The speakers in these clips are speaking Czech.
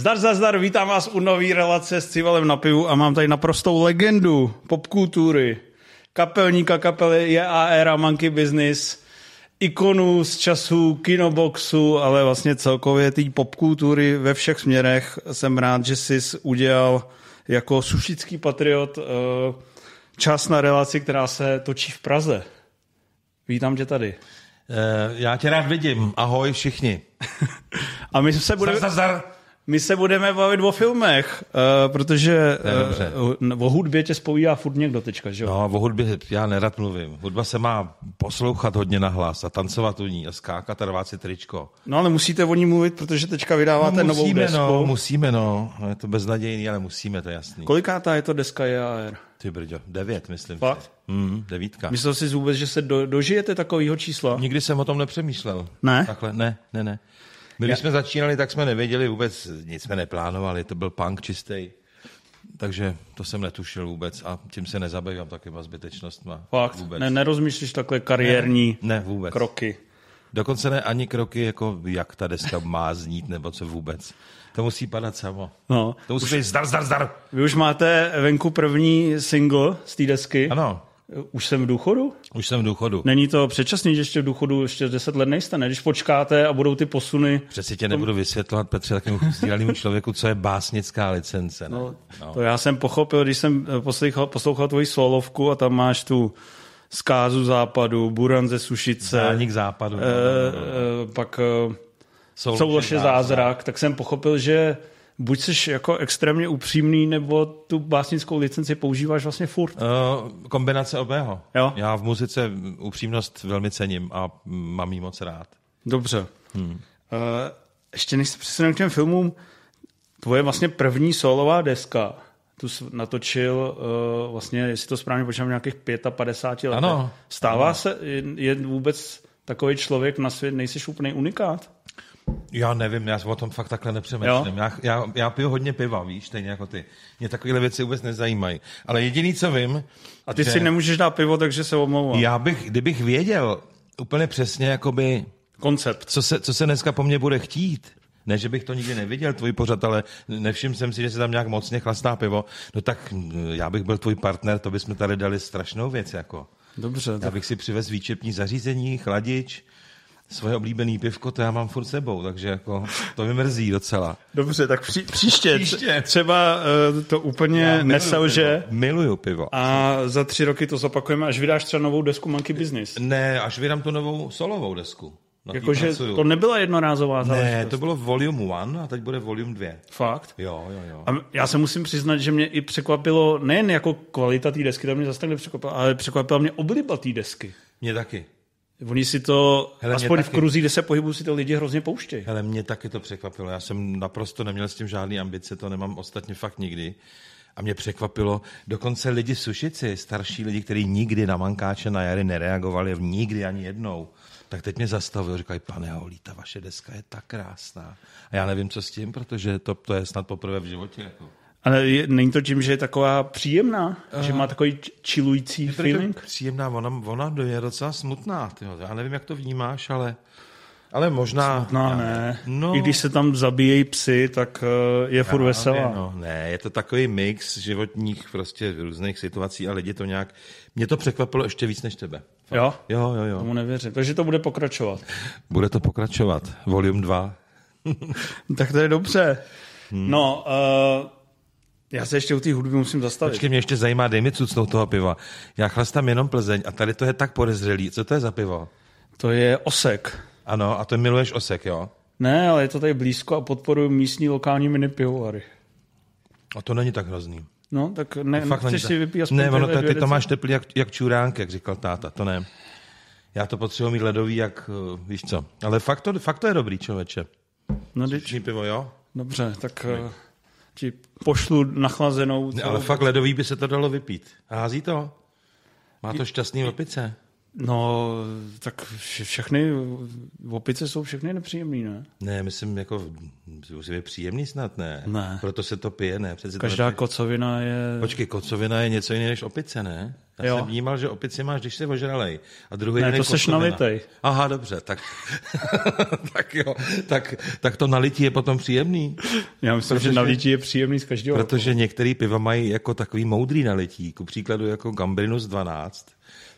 Zdar, zdar, zdar, vítám vás u nový relace s Civalem na pivu a mám tady naprostou legendu popkultury, kapelníka kapely JAR a Monkey Business, ikonu z času kinoboxu, ale vlastně celkově té popkultury ve všech směrech. Jsem rád, že jsi udělal jako sušický patriot eh, čas na relaci, která se točí v Praze. Vítám tě tady. Eh, Já tě rád vidím. Ahoj všichni. A my se budeme... Zdar, zdar. My se budeme bavit o filmech, uh, protože uh, o hudbě tě spovídá furt někdo teďka, že jo? No, o hudbě já nerad mluvím. Hudba se má poslouchat hodně na hlas a tancovat u ní a skákat a rvát si tričko. No ale musíte o ní mluvit, protože teďka vydáváte novou musíme, desku. no, musíme, no. Je to beznadějný, ale musíme, to je jasný. Kolikátá je to deska JAR? Ty brďo, devět, myslím Fakt? si. Mm, devítka. Myslel jsi vůbec, že se do, dožijete takového čísla? Nikdy jsem o tom nepřemýšlel. Ne? Takhle, ne, ne, ne. My, když jsme začínali, tak jsme nevěděli vůbec, nic jsme neplánovali, to byl punk čistý. Takže to jsem netušil vůbec a tím se nezabývám takovýma zbytečnostma. Fakt? Vůbec. Ne, nerozmýšlíš takhle kariérní Ne, vůbec. kroky? Dokonce ne ani kroky, jako jak ta deska má znít, nebo co vůbec. To musí padat samo. No. To musí být zdar, zdar, zdar. Vy už máte venku první single z té desky. Ano, Už jsem v důchodu? už jsem v důchodu. Není to předčasný, že ještě v důchodu ještě 10 let nejste, ne? Když počkáte a budou ty posuny, Přeci tě nebudu vysvětlovat, Petře, takovému vzdělanému člověku, co je básnická licence. Ne? No, to já jsem pochopil, když jsem eh, poslouchal, poslouchal tvoji solovku a tam máš tu zkázu západu, buran ze Sušice, Zánik západu. eh, eh, pak eh, soulož je je zázrak, tak jsem pochopil, že buď jsi jako extrémně upřímný, nebo tu básnickou licenci používáš vlastně furt. Uh, kombinace obého. Jo. Já v muzice upřímnost velmi cením a mám jí moc rád. Dobře. Hmm. Uh, ještě než se přesunu k těm filmům, tvoje vlastně první solová deska, tu natočil uh, vlastně, jestli to správně počítám, nějakých 55 letech. Ano. Stává Ano. se, je, je vůbec takový člověk na svět, nejsi úplný unikát? Já nevím, já o tom fakt takhle nepřemýšlím. Já, já, já piju hodně piva, víš, stejně jako ty. Mě takovéhle věci vůbec nezajímají. Ale jediný, co vím, A ty že si nemůžeš dát pivo, takže se omlouvám. já bych, kdybych věděl úplně přesně, jakoby, Koncept. co se, co se dneska po mně bude chtít, ne, že bych to nikdy neviděl, tvůj pořad, ale nevšiml jsem si, že se tam nějak mocně chlastá pivo. No tak já bych byl tvůj partner, to bychom tady dali strašnou věc. Jako. Dobře. Já Tak, bych si přivez výčepní zařízení, chladič, svoje oblíbený pivko, to já mám furt sebou, takže jako to mi mrzí docela. dobře, tak pří, příště, Příště. třeba uh, to úplně Já miluju neselže pivo. Miluju pivo. a za tři roky to zopakujeme, až vydáš třeba novou desku Monkey Business. Ne, až vydám tu novou solovou desku. Jakože to nebyla jednorázová záležitost. Ne, to bylo volume one a teď bude volume 2. Fakt? Jo, jo, jo. A já se musím přiznat, že mě i překvapilo, nejen jako kvalita té desky, to mě zase tak nepřekvapilo, ale překvapila mě obliba té desky. Mě taky. Oni si to, Hele, aspoň v taky. kruzích, kde se pohybují, si to lidi hrozně pouštějí. Ale mě taky to překvapilo. Já jsem naprosto neměl s tím žádný ambice, to nemám ostatně fakt nikdy. A mě překvapilo, dokonce lidi sušici, starší lidi, kteří nikdy na mankáče na jary nereagovali, nikdy ani jednou, tak teď mě zastavili, říkají, pane Holí, ta vaše deska je tak krásná. A já nevím, co s tím, protože to, to je snad poprvé v životě. Jako. Ale je, není to tím, že je taková příjemná, uh, že má takový č- chillující Je to feeling? příjemná, ona, ona je docela smutná. Tyjo. Já nevím, jak to vnímáš, ale, ale možná... No já ne, No, i když se tam zabíjejí psy, tak uh, je furt veselá. No, ne, je to takový mix životních prostě různých situací a lidi to nějak... Mě to překvapilo ještě víc než tebe. Fakt. Jo? Jo, jo, jo. Tomu nevěřím. Takže to bude pokračovat. Bude to pokračovat. Volume 2. tak to je dobře. Hmm. No, uh, já se ještě u té hudby musím zastavit. Počkej, mě ještě zajímá, dej mi cucnout toho piva. Já chlastám jenom Plzeň a tady to je tak podezřelý. Co to je za pivo? To je osek. Ano, a to miluješ osek, jo? Ne, ale je to tady blízko a podporuji místní lokální mini pivovary. A to není tak hrozný. No, tak ne, Fakt není chceš tak- si vypít aspoň Ne, ono, to, dvě ty to máš teplý jak, jak čuránk, jak říkal táta, to ne. Já to potřebuji mít ledový, jak uh, víš co. Ale fakt to, fakt to je dobrý, člověče. No, pivo, jo? dobře, tak uh, ti pošlu nachlazenou. Ne, ale fakt ledový by se to dalo vypít. Hází to? Má to šťastný opice. No, tak vše- všechny, opice jsou všechny nepříjemný, ne? Ne, myslím, jako, musí být příjemný snad, ne? Ne. Proto se to pije, ne? Přece to Každá nepije- kocovina je... Počkej, kocovina je něco jiného než opice, ne? Já Jo. jsem vnímal, že opici máš, když jsi ožralej. A druhý Ne, to seš nalitej. Aha, dobře, tak, tak jo, tak, tak to nalití je potom příjemný. Já myslím, Protože- že nalití je příjemný z každého. Protože některý piva mají jako takový moudrý nalití. Ku příkladu jako Gambrinus 12.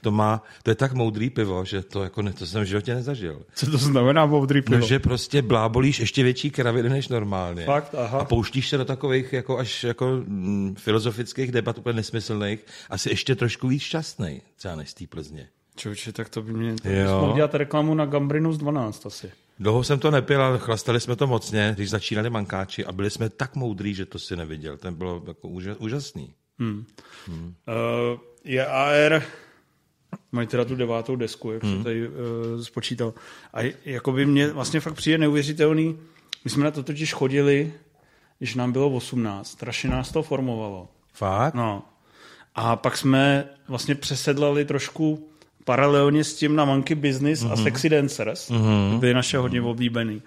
To, má, to je tak moudrý pivo, že to, jako ne, to jsem v životě nezažil. Co to znamená moudrý pivo? No, že prostě blábolíš ještě větší kraviny než normálně. Fakt, aha. A pouštíš se do takových jako až jako mm, filozofických debat úplně nesmyslných, asi ještě trošku víc šťastný, třeba než z té Plzně. Čověče, tak to by mě... To Jo. bychom mohl dělat reklamu na Gambrinus 12 asi. Dlouho jsem to nepil, ale chlastali jsme to mocně, když začínali mankáči a byli jsme tak moudrý, že to si neviděl. Ten bylo jako úžas, úžasný. Uh, je AR, mají teda tu devátou desku, jak Hmm. jsem tady uh, spočítal. A jako by mě vlastně fakt přijde neuvěřitelný. My jsme na to totiž chodili, když nám bylo 18. Strašně nás to formovalo. Fakt? No. A pak jsme vlastně přesedlali trošku paralelně s tím na Monkey Business mm-hmm. a Sexy Dancers. Mm-hmm. Byly naše hodně oblíbený.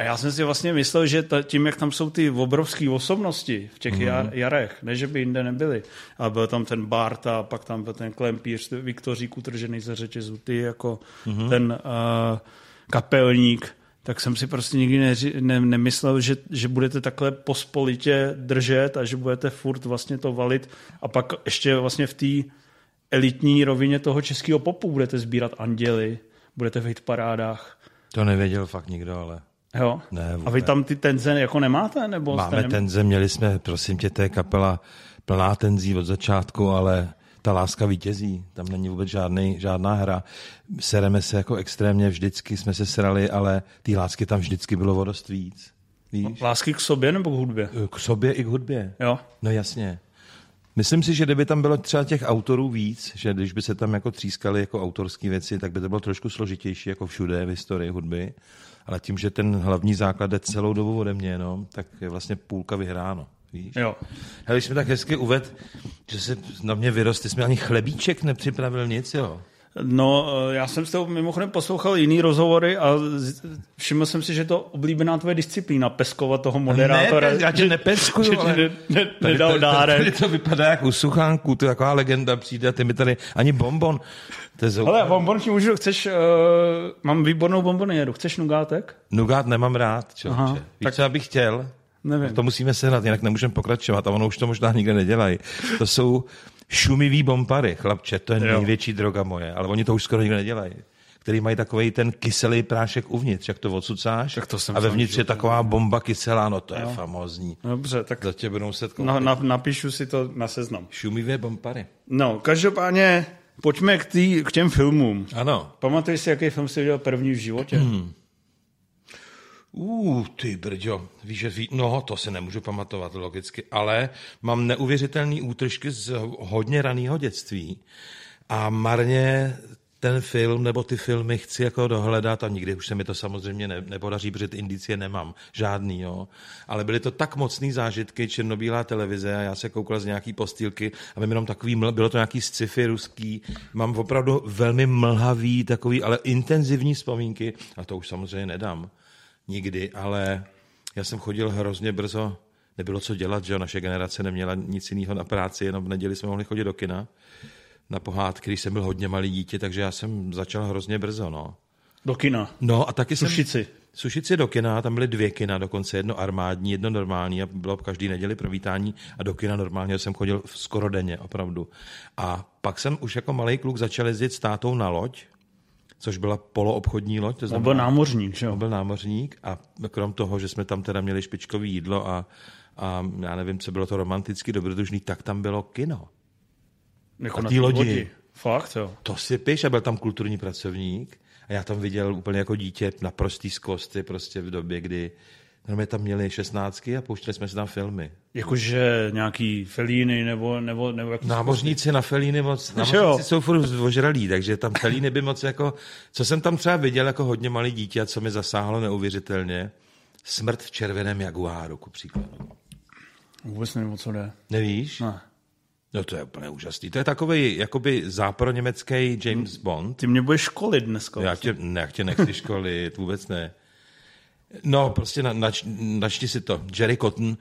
A já jsem si vlastně myslel, že ta, tím, jak tam jsou ty obrovské osobnosti v těch mm-hmm. jar, jarech, ne, že by jinde nebyly, ale byl tam ten Bart a pak tam byl ten Klempíř, Viktořík utržený ze řetězu, ty jako mm-hmm. ten uh, kapelník, tak jsem si prostě nikdy neři, ne, nemyslel, že, že budete takhle pospolitě držet a že budete furt vlastně to valit a pak ještě vlastně v té elitní rovině toho českého popu budete sbírat anděly, budete v hitparádách. To nevěděl fakt nikdo, ale... Jo? Ne, a vy tam ty tenze jako nemáte? Nebo Máme nem- tenze, měli jsme, prosím tě, to je kapela plná tenzí od začátku, ale ta láska vítězí, tam není vůbec žádný, žádná hra. Sereme se jako extrémně, vždycky jsme se srali, ale té lásky tam vždycky bylo o dost víc. Víš? Lásky k sobě nebo k hudbě? K sobě i k hudbě. Jo? No jasně. Myslím si, že kdyby tam bylo třeba těch autorů víc, že když by se tam jako třískali jako autorské věci, tak by to bylo trošku složitější jako všude v historii hudby. Ale tím, že ten hlavní základ jde celou dobu ode mě, no, tak je vlastně půlka vyhráno. Víš? Jo. Hele, když jsme tak hezky uved, že se na mě vyrost, ty jsi mi ani chlebíček nepřipravil nic, jo? No, eh, já jsem s tou mimochodem poslouchal jiný rozhovory a všiml jsem si, že to oblíbená tvoje disciplína, peskovat toho moderátora. Ne, já tě nepeskuju, že ale- ne, ne, Tady nedal to- dárek. Tady to vypadá jak u suchánku, to je taková legenda přijde a ty mi tady ani bonbon. To je Hele, bonbon ti můžu, chceš, uh, mám výbornou bomboniéru, chceš nugátek? Nugát nemám rád. Aha, Víš, tak- co já bych chtěl? Nevím. To musíme sehnat, jinak nemůžeme pokračovat a ono už to možná nikde nedělají. To jsou šumivý bompary, chlapče, to je Jo. největší droga moje, ale oni to už skoro nikde nedělají. Který mají takový ten kyselý prášek uvnitř, jak to odsucáš. Tak to jsem a vevnitř je taková bomba kyselá, no to je famózní. Dobře, tak Za tě budou koupit. na, na, napíšu si to na seznam. Šumivé bompary. No, každopádně pojďme k, tý, k těm filmům. Ano. Pamatuješ si, jaký film jsi viděl první v životě? Hmm. Uh, ty brďo, víš, že ví, no to se nemůžu pamatovat logicky, ale mám neuvěřitelný útržky z hodně raného dětství a marně ten film nebo ty filmy chci jako dohledat a nikdy už se mi to samozřejmě ne, nepodaří, protože ty indicie nemám, žádný, jo. Ale byly to tak mocný zážitky, černobílá televize a já se koukal z nějaký postýlky a jenom takový, ml- bylo to nějaký sci-fi ruský, mám opravdu velmi mlhavý, takový, ale intenzivní vzpomínky a to už samozřejmě nedám nikdy, ale já jsem chodil hrozně brzo, nebylo co dělat, že jo, naše generace neměla nic jiného na práci, jenom v neděli jsme mohli chodit do kina na pohádky, když jsem byl hodně malý dítě, takže já jsem začal hrozně brzo, no. Do kina. No a taky Sušici. jsem... Sušici do kina, tam byly dvě kina, dokonce jedno armádní, jedno normální a bylo každý neděli provítání a do kina normálně jsem chodil skoro denně, opravdu. A pak jsem už jako malý kluk začal jezdit s tátou na loď, což byla poloobchodní loď, to On znamená, byl námořník, že jo? On byl námořník a krom toho, že jsme tam teda měli špičkové jídlo a, a já nevím, co bylo to romanticky dobrodružný, tak tam bylo kino. Jako na na té lodi. lodi. Fakt, jo. To si piš a byl tam kulturní pracovník a já tam viděl úplně jako dítě naprostý zkosty prostě v době, kdy my tam měli šestnáctky a pouštěli jsme si tam filmy. Jakože nějaký felíny nebo, nebo, nebo jaký Námořníci na felíny moc, námořníci jsou furt ožralí, takže tam felíny by moc jako, co jsem tam třeba viděl jako hodně malý dítě a co mi zasáhlo neuvěřitelně, smrt v červeném jaguáru, ku příkladu. Vůbec nevím, o co jde. Nevíš? Ne. No to je úplně úžasný. To je takový jakoby záporoněmecký James Bond. Ty mě budeš školit dneska. Já tě, ne, já tě nechci školit, vůbec ne. No, prostě na, nač, načti si to. Jerry Cotton,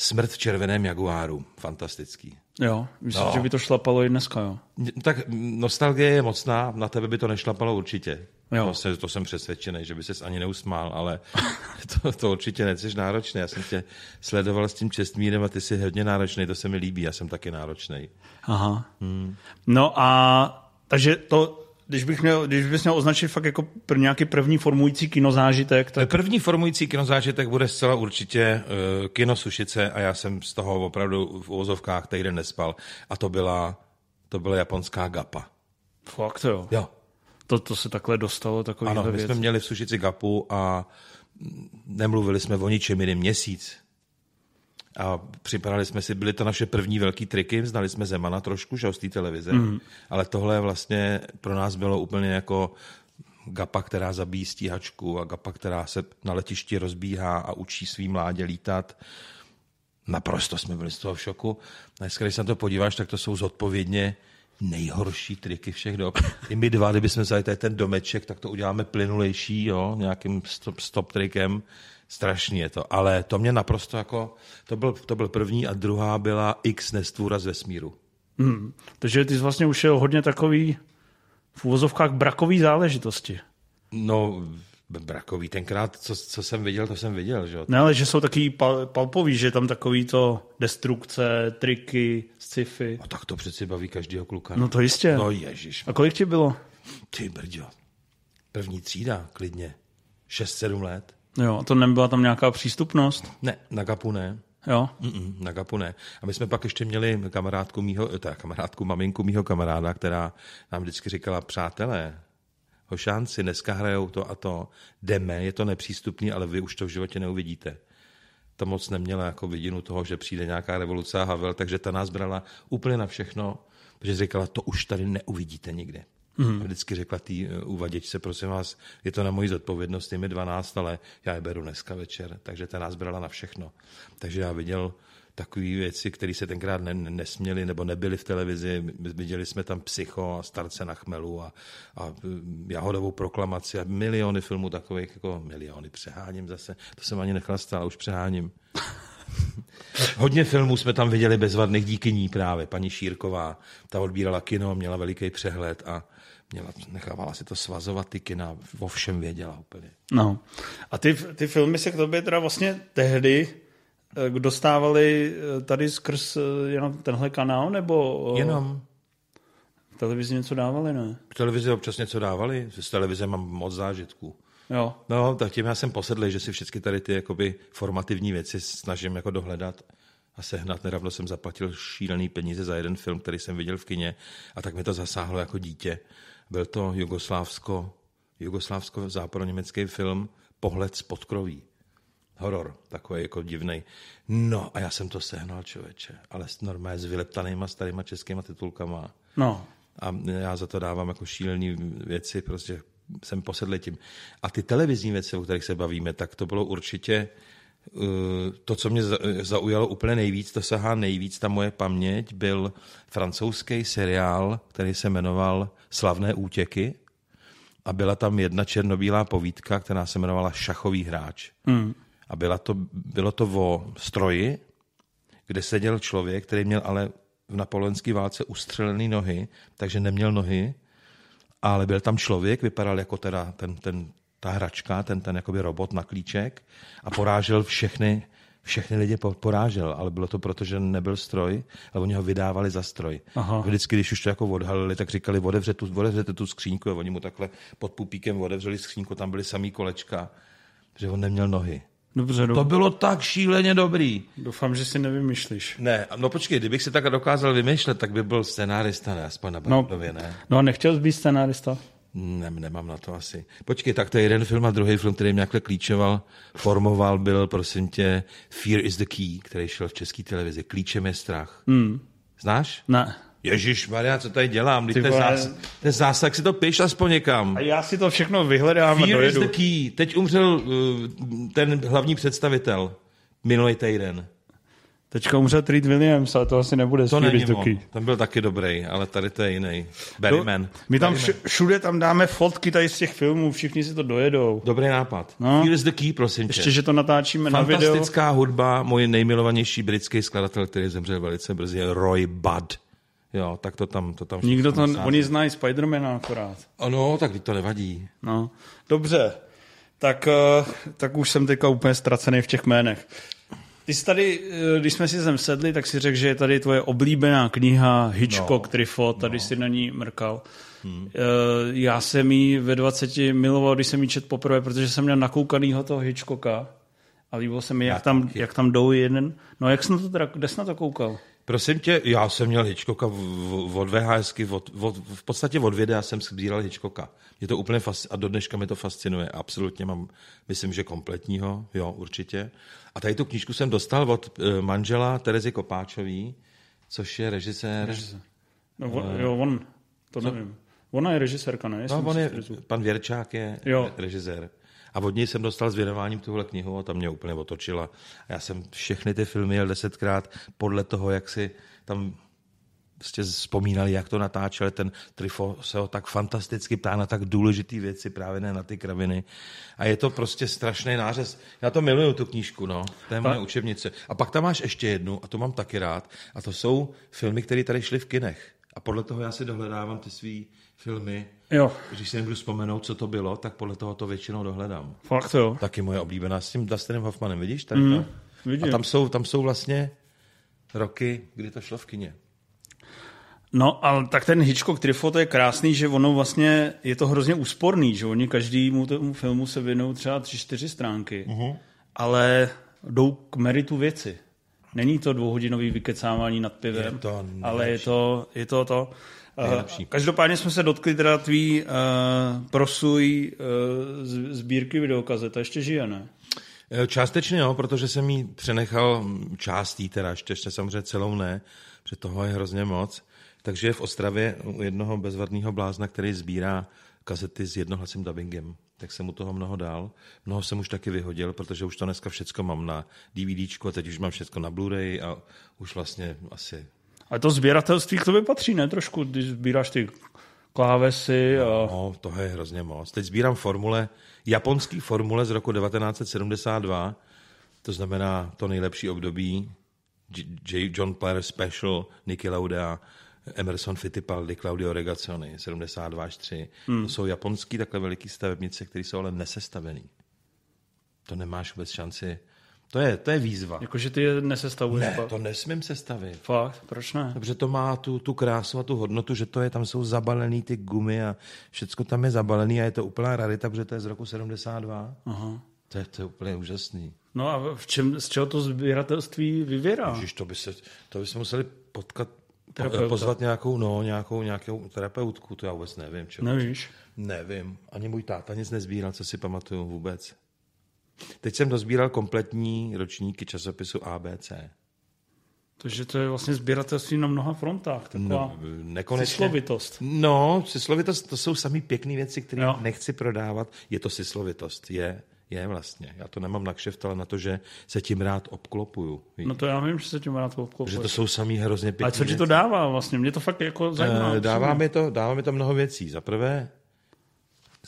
Smrt v červeném jaguáru. Fantastický. Jo, myslím, No. že by to šlapalo i dneska, jo. Tak nostalgie je mocná, na tebe by to nešlapalo určitě. Jo. To, se, to jsem přesvědčený, že by ses ani neusmál, ale to, to určitě neceš náročný. Já jsem tě sledoval s tím čestmírem a ty jsi hodně náročný, to se mi líbí, já jsem taky náročný. Aha. Hmm. No a takže to, když, bych měl, když bys měl označit fakt jako pr- nějaký první formující kinozážitek, tak První formující kinozážitek bude zcela určitě uh, kino Sušice a já jsem z toho opravdu v úvozovkách týden nespal. A to byla, to byla japonská gapa. fakt jo. Jo. To, to se takhle dostalo, takový Ano, my věc. jsme měli v Sušici gapu a nemluvili jsme o ničem jiným měsíc. A připadali jsme si, byly to naše první velký triky, znali jsme Zemana trošku, že z té televize, mm. ale tohle vlastně pro nás bylo úplně jako gapa, která zabíjí stíhačku a gapa, která se na letišti rozbíhá a učí svý mládě lítat. Naprosto jsme byli z toho v šoku. Dneska, když se na to podíváš, tak to jsou zodpovědně nejhorší triky všech dob. I my dva, kdybychom vzali tady ten domeček, tak to uděláme plynulejší, jo, nějakým stop, stop trikem. Strašný je to, ale to mě naprosto jako, to byl, to byl první a druhá byla X nestvůra z vesmíru. Hmm. Takže ty jsi vlastně ušel hodně takový v úvozovkách brakový záležitosti. No, brakový, tenkrát, co, co jsem viděl, to jsem viděl, že jo. Ne, ale že jsou takový pal, palpový, že tam takový to destrukce, triky, sci-fi. No tak to přeci baví každýho kluka. No to jistě. No ježiš, A kolik ti bylo? ty brďo. První třída, klidně. 6-7 let. Jo, a to nebyla tam nějaká přístupnost? Ne, na Gapu ne. Jo. Mm-mm, na Gapu ne. A my jsme pak ještě měli kamarádku mýho, teda kamarádku, maminku mýho kamaráda, která nám vždycky říkala, přátelé, hošánci, dneska hrajou to a to, jdeme, je to nepřístupný, ale vy už to v životě neuvidíte. To moc neměla jako vidinu toho, že přijde nějaká revoluce a Havel, takže ta nás brala úplně na všechno, protože říkala, to už tady neuvidíte nikdy. Mm. Vždycky řekla tý uh, uvaděčce, prosím vás, je to na moji zodpovědnost, je mi 12, ale já je beru dneska večer, takže ta nás brala na všechno. Takže já viděl takové věci, které se tenkrát ne, ne- nesměly nebo nebyly v televizi. Viděli jsme tam Psycho a Starce na chmelu a, a mm, Jahodovou proklamaci a miliony filmů takových, jako miliony, přeháním zase. To jsem ani nechlastal, už přeháním. Hodně filmů jsme tam viděli bezvadných díky ní právě. Paní Šírková, ta odbírala kino, měla veliký přehled a měla, nechávala si to svazovat ty kina, o všem věděla úplně. No. A ty, ty filmy se k tobě teda vlastně tehdy eh, dostávali eh, tady skrz eh, jenom tenhle kanál, nebo Jenom v televizi něco dávali, ne? v televizi občas něco dávali, z televize mám moc zážitků. Jo. No, tak tím já jsem posedlý, že si všechny tady ty jakoby formativní věci snažím jako dohledat a sehnat. Nedávno jsem zaplatil šílený peníze za jeden film, který jsem viděl v kině a tak mi to zasáhlo jako dítě. Byl to jugoslávsko, jugoslávsko záporoněmecký film Pohled z podkroví. Horor, takový jako divný. No a já jsem to sehnal, člověče, ale s normálně s vyleptanýma starýma českýma titulkama. No. A já za to dávám jako šílený věci, prostě jsem posedlý tím. A ty televizní věci, o kterých se bavíme, tak to bylo určitě to, co mě za- zaujalo úplně nejvíc, to sahá nejvíc, ta moje paměť, byl francouzský seriál, který se jmenoval Slavné útěky a byla tam jedna černobílá povídka, která se jmenovala Šachový hráč. Mm. A byla to, bylo to o stroji, kde seděl člověk, který měl ale v napoleonské válce ustřelený nohy, takže neměl nohy, ale byl tam člověk, vypadal jako teda ten, ten, ta hračka, ten, ten jakoby robot na klíček a porážel všechny, všechny lidi po- porážel, ale bylo to proto, že nebyl stroj, ale oni ho vydávali za stroj. Aha. Vždycky, když už to jako odhalili, tak říkali, otevře tu, otevřete tu skřínku a oni mu takhle pod pupíkem otevřeli skřínku, tam byly samý kolečka, že on neměl nohy. Dobře, do... To bylo tak šíleně dobrý. doufám, že si nevymyšlíš. Ne, no počkej, kdybych si tak dokázal vymýšlet, tak by byl scénárista, ne? Aspoň na No. Ne? No a nechtěl jsi být scenárista? Ne? Nemám na to asi. Počkej, tak to je jeden film a druhý film, který mě takhle klíčoval, formoval, byl, prosím tě, Fear is the Key, který šel v české televizi. Klíčem je strach. Hmm. Znáš? Ne. Ježíš Maria, co tady dělám? Ty ten, zás, ten zásah si to piš aspoň někam. A já si to všechno vyhledám a Fear is dojedu. the key. Teď umřel uh, ten hlavní představitel minulý týden. Teďka umřel Treat Williams, ale to asi nebude To není on. Ten byl taky dobrý, ale tady to je jiný. Barryman. My tam Barryman. vš- všude tam dáme fotky tady z těch filmů, všichni si to dojedou. Dobrý nápad. No. Here is the key, prosím Ještě, tě. že to natáčíme na video. Fantastická hudba, můj nejmilovanější britský skladatel, který zemřel velice brzy, je Roy Budd. Jo, tak to tam, to tam Nikdo to, všechno oni znají Spidermana akorát. Ano, tak to nevadí. No, dobře. Tak, eh, tak už jsem teďka úplně ztracený v těch jménech. Ty jsi tady, eh, když jsme si sem sedli, tak si řekl, že je tady tvoje oblíbená kniha Hitchcock, no, Truffaut, tady no. si na ní mrkal. Hmm. Já jsem jí ve 20 miloval, když jsem ji čet poprvé, protože jsem měl nakoukanýho toho Hitchcocka a líbilo se mi, jak tam, jak tam jdou jeden. No jak jsi na to teda, kde jsi na to koukal? Prosím tě, já jsem měl Hitchcocka v- v- od VHSky, od, od, v podstatě od videa jsem sbíral Hitchcocka. Mě to úplně fasc- a do dneška mi to fascinuje. Absolutně mám, myslím, že kompletního, jo, určitě. A tady tu knížku jsem dostal od eh, manžela Terezy Kopáčový, což je režisér. No, on, jo, on, to nevím. Ona je režisérka, ne? No, on je, pan Věrčák je Jo. režisér. A od něj jsem dostal s věnováním tuhle knihu a tam mě úplně otočila. A já jsem všechny ty filmy jel desetkrát podle toho, jak si tam prostě vzpomínali, jak to natáčeli. Ten Trifo se ho tak fantasticky ptá na tak důležité věci, právě ne na ty kraviny. A je to prostě strašný nářez. Já to miluju, tu knížku, no. To je moje učebnice. A pak tam máš ještě jednu, a to mám taky rád, a to jsou filmy, které tady šly v kinech. A podle toho já si dohledávám ty svý filmy. Jo, Když si nebudu vzpomenout, co to bylo, tak podle toho to většinou dohledám. fakt jo. Taky moje oblíbená s tím Dustinem Hoffmanem, vidíš? Tady mm, vidím. A tam jsou, tam jsou vlastně roky, kdy to šlo v kině. No, ale tak ten Hitchcock Truffaut to je krásný, že ono vlastně je to hrozně úsporný, že oni každému tomu filmu se věnují třeba tři, čtyři stránky, uh-huh. ale jdou k meritu věci. Není to dvouhodinový vykecávání nad pivem, Je to ale je to, je to to. Nejlepší. každopádně jsme se dotkli teda tvý uh, prosuj uh, z- sbírky videokazet. A ještě žije, ne? E, Částečně jo, protože jsem jí přenechal mm, částí, teda ještě, ještě samozřejmě celou ne, protože toho je hrozně moc. Takže je v Ostravě u jednoho bezvadného blázna, který sbírá kazety s jednohlasým dubbingem. Tak jsem mu toho mnoho dal. Mnoho jsem už taky vyhodil, protože už to dneska všecko mám na DVDčku a teď už mám všecko na Blu-ray a už vlastně asi Ale to sběratelství k tobě patří, ne? Trošku, když sbíráš ty klávesy a... No, toho je hrozně moc. Teď sbírám formule, japonský formule z roku 1972, to znamená to nejlepší období, J. J. John Player Special, Nicky Lauda, Emerson Fittipaldi, Claudio Regazzoni, 72 až 3. Hmm. To jsou japonský takhle veliký stavebnice, které jsou ale nesestavený. To nemáš vůbec šanci. To je, to je výzva. Jakože ty je nesestavuješ. Ne, pak. to nesmím sestavit. Fakt, proč ne? Protože to má tu, tu krásu a tu hodnotu, že to je, tam jsou zabalený ty gumy a všecko tam je zabalený a je to úplná rarita, protože to je z roku 72. Aha. To je, to je úplně úžasný. No a v čem, z čeho to sběratelství vyvěrá? Ježiš, to by se, to by se museli potkat, Terapeuta. pozvat nějakou, no, nějakou, nějakou terapeutku, to já vůbec nevím. Čo. Nevíš? Nevím. Ani můj táta nic nezbíral, co si pamatuju vůbec. Teď jsem dozbíral kompletní ročníky časopisu ABC. Takže to je vlastně sběratelství na mnoha frontách. Taková No, nekonečně. slovitost. No, syslovitost, to jsou samý pěkné věci, které Jo. nechci prodávat. Je to syslovitost, je, je vlastně. Já to nemám na kšeft, ale na to, že se tím rád obklopuju. No to já vím, že se tím rád Že obklopuje. to jsou samý hrozně pěkné Ale co ti to dává vlastně? Mě to fakt jako zajímá. Eh, Dává mi, to, dává mi to mnoho věcí. Za prvé,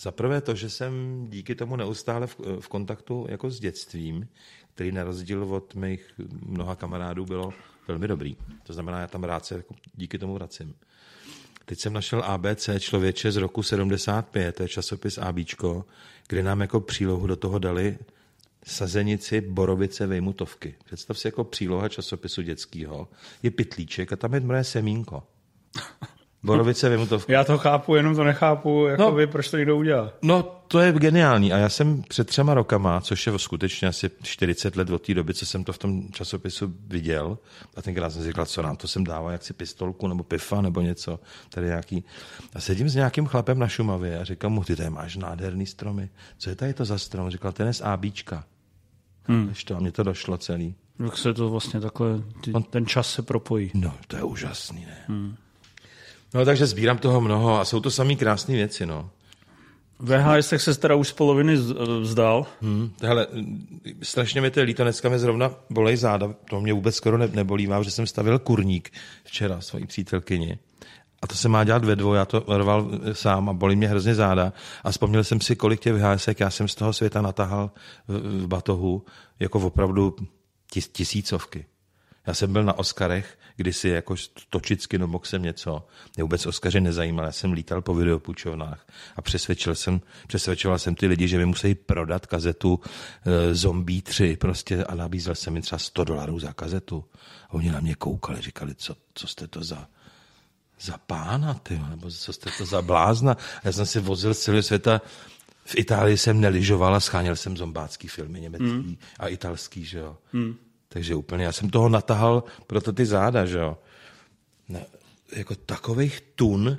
za prvé to, že jsem díky tomu neustále v, v kontaktu jako s dětstvím, který na rozdíl od mých mnoha kamarádů bylo velmi dobrý. To znamená, já tam rád se jako díky tomu vracím. Teď jsem našel ABC člověče z roku 75, to je časopis ABčko, kde nám jako přílohu do toho dali sazenici borovice vejmutovky. Představ si jako příloha časopisu dětského. Je pitlíček a tam je moje semínko. Borovice vejmutovka. Já to chápu, jenom to nechápu, jako No. vy, proč to někdo udělá. No, to je geniální. A já jsem před třema rokama, což je skutečně asi 40 let od té doby, co jsem to v tom časopisu viděl, a tenkrát jsem si říkal, co nám to sem dává, jak si pistolku nebo pifa nebo něco, tady nějaký. A sedím s nějakým chlapem na Šumavě a říkám mu, ty tady máš nádherný stromy. Co je tady to za strom? Říkal, ten je z ABčka. Hmm. to, a mně to došlo celý. Jak se to vlastně takhle, ty, ten čas se propojí. No, to je úžasný, ne? Hmm. No, takže sbírám toho mnoho a jsou to samý krásné věci, no. VHS se teda už z poloviny z- vzdal. Hmm. Hele, strašně mi to je líto, dneska mě zrovna bolej záda, to mě vůbec skoro ne, nebolí, mám, že jsem stavil kurník včera svojí přítelkyni. A to se má dělat ve dvou, já to rval sám a bolí mě hrozně záda. A vzpomněl jsem si, kolik těch VHSek já jsem z toho světa natahal v, v batohu, jako opravdu tis, tisícovky. Já jsem byl na Oscarech, kdysi jako točit s kinoboxem něco. Mě vůbec Oscaři nezajímal, já jsem lítal po videopůjčovnách a přesvědčil jsem, přesvědčoval jsem ty lidi, že mi musí prodat kazetu e, Zombie 3 prostě a nabízel jsem mi třeba 100 dolarů za kazetu. A oni na mě koukali, říkali, co, co jste to za za pána, ty, nebo co jste to za blázna. Já jsem si vozil z celého světa, v Itálii jsem neližoval a scháněl jsem zombácký filmy, německý mm. a italský, že jo. Mm. Takže úplně, já jsem toho natahal proto ty záda, že jo. Ne, jako takových tun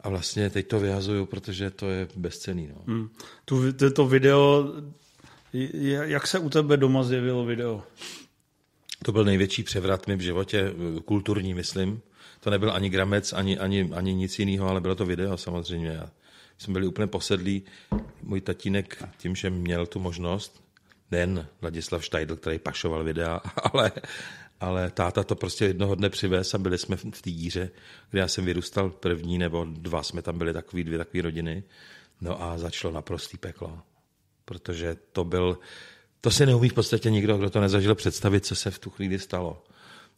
a vlastně teď to vyhazuju, protože to je bezcený, no. Mm. Tu, to, to video, jak se u tebe doma zjevilo video? To byl největší převrat mi v životě, kulturní, myslím. To nebyl ani gramec, ani, ani, ani nic jiného, ale bylo to video samozřejmě. Já jsme byli úplně posedlí. Můj tatínek tím, že měl tu možnost, nejen Ladislav Štajdl, který pašoval videa, ale, ale táta to prostě jednoho dne přivez a byli jsme v té díře, kde já jsem vyrůstal první nebo dva, jsme tam byli takový, dvě takové rodiny. No a začalo naprostý peklo, protože to byl, to si neumí v podstatě nikdo, kdo to nezažil představit, co se v tu chvíli stalo.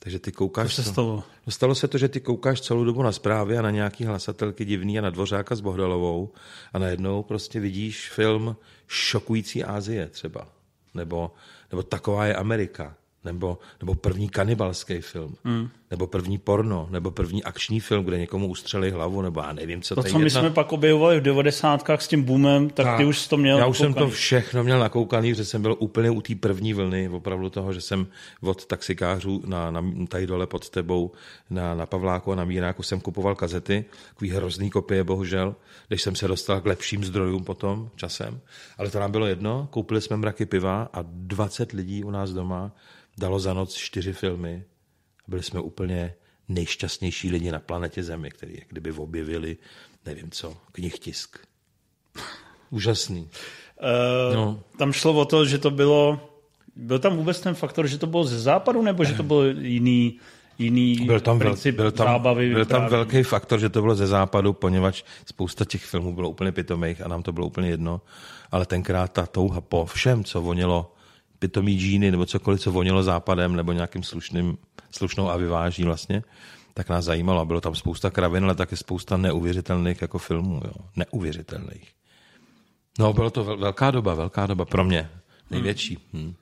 Takže ty koukáš... Co se stalo? No stalo se to, že ty koukáš celou dobu na zprávy a na nějaký hlasatelky divný a na Dvořáka s Bohdalovou a najednou prostě vidíš film šokující Ázie třeba. Nebo, nebo taková je Amerika nebo, nebo první kanibalský film, mm. nebo první porno, nebo první akční film, kde někomu ustřelí hlavu, nebo já nevím, co to. To, co my jedna... jsme pak objevovali v 90. s tím boomem, tak, tak ty už to měl Já už jsem to všechno měl nakoukaný, že jsem byl úplně u té první vlny, opravdu toho, že jsem od taxikářů na, na, tady dole pod tebou na, na Pavláku a na Míráku jsem kupoval kazety, takový hrozný kopie, bohužel, když jsem se dostal k lepším zdrojům potom časem, ale to nám bylo jedno, koupili jsme mraky piva a 20 lidí u nás doma dalo za noc čtyři filmy a byli jsme úplně nejšťastnější lidi na planetě Zemi, který jak kdyby objevili, nevím co, knihtisk. Úžasný. Uh, no. Tam šlo o to, že to bylo, byl tam vůbec ten faktor, že to bylo ze západu, nebo že to byl jiný, jiný byl tam, princip byl tam, zábavy? Byl tam velký faktor, že to bylo ze západu, poněvadž spousta těch filmů bylo úplně pitomých a nám to bylo úplně jedno, ale tenkrát ta touha po všem, co vonilo pitomý džíny nebo cokoliv, co vonilo západem nebo nějakým slušným, slušnou a vyváží vlastně, tak nás zajímalo. Bylo tam spousta kravin, ale také spousta neuvěřitelných jako filmů. Jo. Neuvěřitelných. No, bylo to velká doba, velká doba pro mě. Největší. Hmm. Hmm.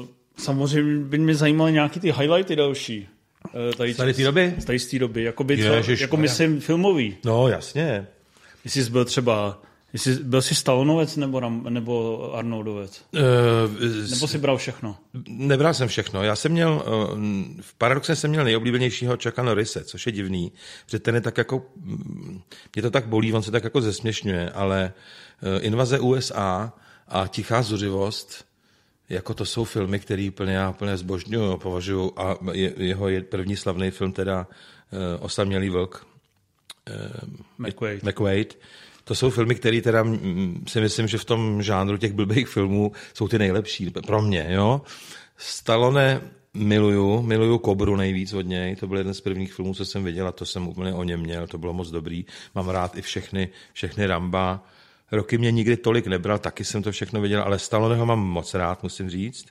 Uh, samozřejmě by mě zajímaly nějaký ty highlighty další. Uh, tady, tady té doby? Tady z té doby. Jakoby co, Ježiš, jako myslím filmový. No, jasně. Jestli jsi byl třeba Jsi, byl jsi Stallonovec nebo, nebo Arnoldovec? Uh, nebo jsi bral všechno? Nebral jsem všechno. Já jsem měl, uh, v paradoxně jsem měl nejoblíbenějšího Chucka Norrise, což je divný, že ten je tak jako, mě to tak bolí, on se tak jako zesměšňuje, ale uh, Invaze USA a Tichá zuřivost, jako to jsou filmy, které úplně já úplně zbožňuju, považuji a je, jeho je první slavný film teda Osamělý vlk. McQuaid. McQuaid to jsou filmy, které teda si myslím, že v tom žánru těch blbých filmů jsou ty nejlepší pro mě, jo. Stallone miluju, miluju Kobru nejvíc od něj, to byl jeden z prvních filmů, co jsem viděl a to jsem úplně o něm měl, to bylo moc dobrý. Mám rád i všechny, všechny Ramba. Roky mě nikdy tolik nebral, taky jsem to všechno viděl, ale Stalloneho mám moc rád, musím říct.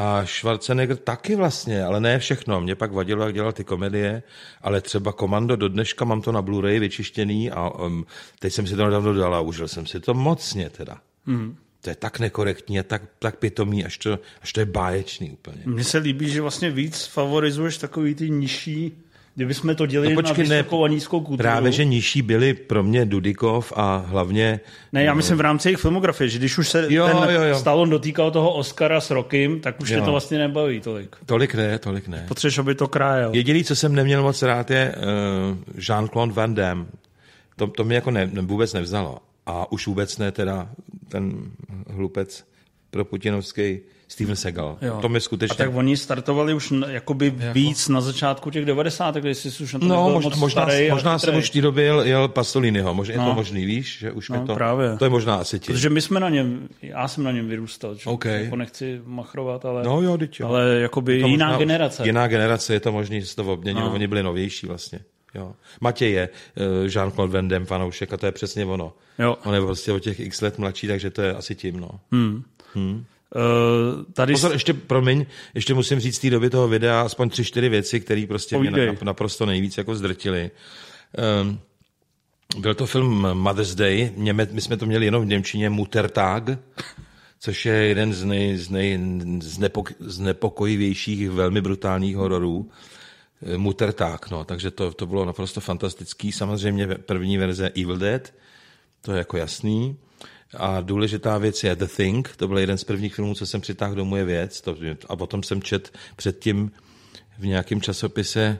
A Schwarzenegger taky vlastně, ale ne všechno. Mě pak vadilo, jak dělal ty komedie, ale třeba Komando do dneška mám to na Blu-ray vyčištěný a um, teď jsem si to nedávno dal a užil jsem si to mocně teda. Hmm. To je tak nekorektní a tak, tak pitomý, až to, až to je báječný úplně. Mně se líbí, že vlastně víc favorizuješ takový ty nižší Kdyby jsme to dělili no počkej, na vysokou ne, a nízkou kulturu. Právě, že nižší byli pro mě Dudikov a hlavně... Ne, já myslím v rámci jejich filmografie, že když už se jo, ten jo, jo. Stallone dotýkal toho Oscara s Rokem, tak už jo. je to vlastně nebaví tolik. Tolik ne, tolik ne. Potřebuješ, aby to krájel. Jediný, co jsem neměl moc rád, je uh, Jean-Claude Van Damme. To, to mi jako ne, vůbec nevzalo. A už vůbec ne teda ten hlupec pro putinovský Steven Seagal. Jo. To mi skutečně... A tak oni startovali už jakoby víc na začátku těch 90. když jsi už na to No, možná, moc možná, starý možná jsem už v té době jel, jel Pasoliniho, možná je No. to možný, víš, že už No, to... právě. To je možná asi ti. Protože my jsme na něm, já jsem na něm vyrůstal, čo, OK. jako nechci machrovat, ale, No jo, jo. ale jakoby jiná možná- generace. Jiná generace, je to možný, že se to obměnilo, No. oni byli novější vlastně. Jo. Matěj je eh, Jean-Claude Van Damme fanoušek a to je přesně ono. Jo. On je prostě o těch x let mladší, takže to je asi tím. No. Uh, tady Pozor, ještě, promiň, ještě musím říct z té doby toho videa aspoň tři, čtyři věci, které prostě mě Povídej. na, naprosto nejvíc jako zdrtily. Um, byl to film Mother's Day, Něme, my jsme to měli jenom v Němčině Muttertag, což je jeden z, nej, z, nej, z, nepok, z nepokojivějších, velmi brutálních hororů. Eh, Muttertag, no, takže to, to bylo naprosto fantastický. Samozřejmě první verze Evil Dead, to je jako jasný. A důležitá věc je The Thing, to byl jeden z prvních filmů, co jsem přitáhl domů, je věc. To, a potom jsem čet předtím v nějakém časopise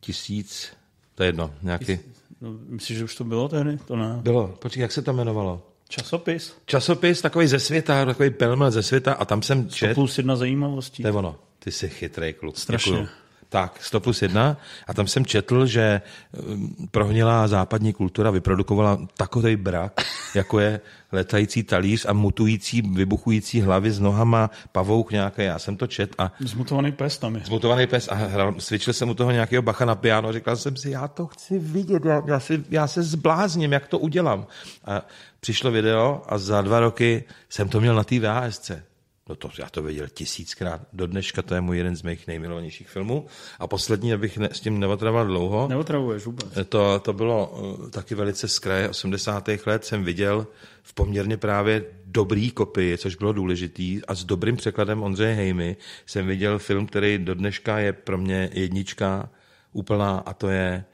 tisíc, to je jedno, nějaký... No, myslíš, že už to bylo tehdy? To ne. Bylo, počkej, jak se to jmenovalo? Časopis? Časopis takový ze světa, takový pelmel ze světa a tam jsem 100 čet, plus jedna zajímavostí. to je ono, ty jsi chytrý kluk. Strašně. Děkuju. Tak, 100 plus 1. A tam jsem četl, že um, prohnilá západní kultura vyprodukovala takový brak, jako je letající talíř a mutující, vybuchující hlavy s nohama, pavouk nějaký. Já jsem to čet a Zmutovaný pes tam je. zmutovaný pes a hrál, cvičil jsem u toho nějakého bacha na piano, říkal jsem si, já to chci vidět, já, já, si, já se zblázním, jak to udělám. A přišlo video a za dva roky jsem to měl na té VHSce. No to, já to viděl tisíckrát. Do dneška to je můj jeden z mých nejmilovanějších filmů. A poslední, abych ne, s tím neotravoval dlouho, Neotravuješ vůbec. to, to bylo uh, taky velice z kraje 80. let, jsem viděl v poměrně právě dobrý kopii, což bylo důležitý, a s dobrým překladem Ondřeje Hejmy jsem viděl film, který do dneška je pro mě jednička úplná, a to je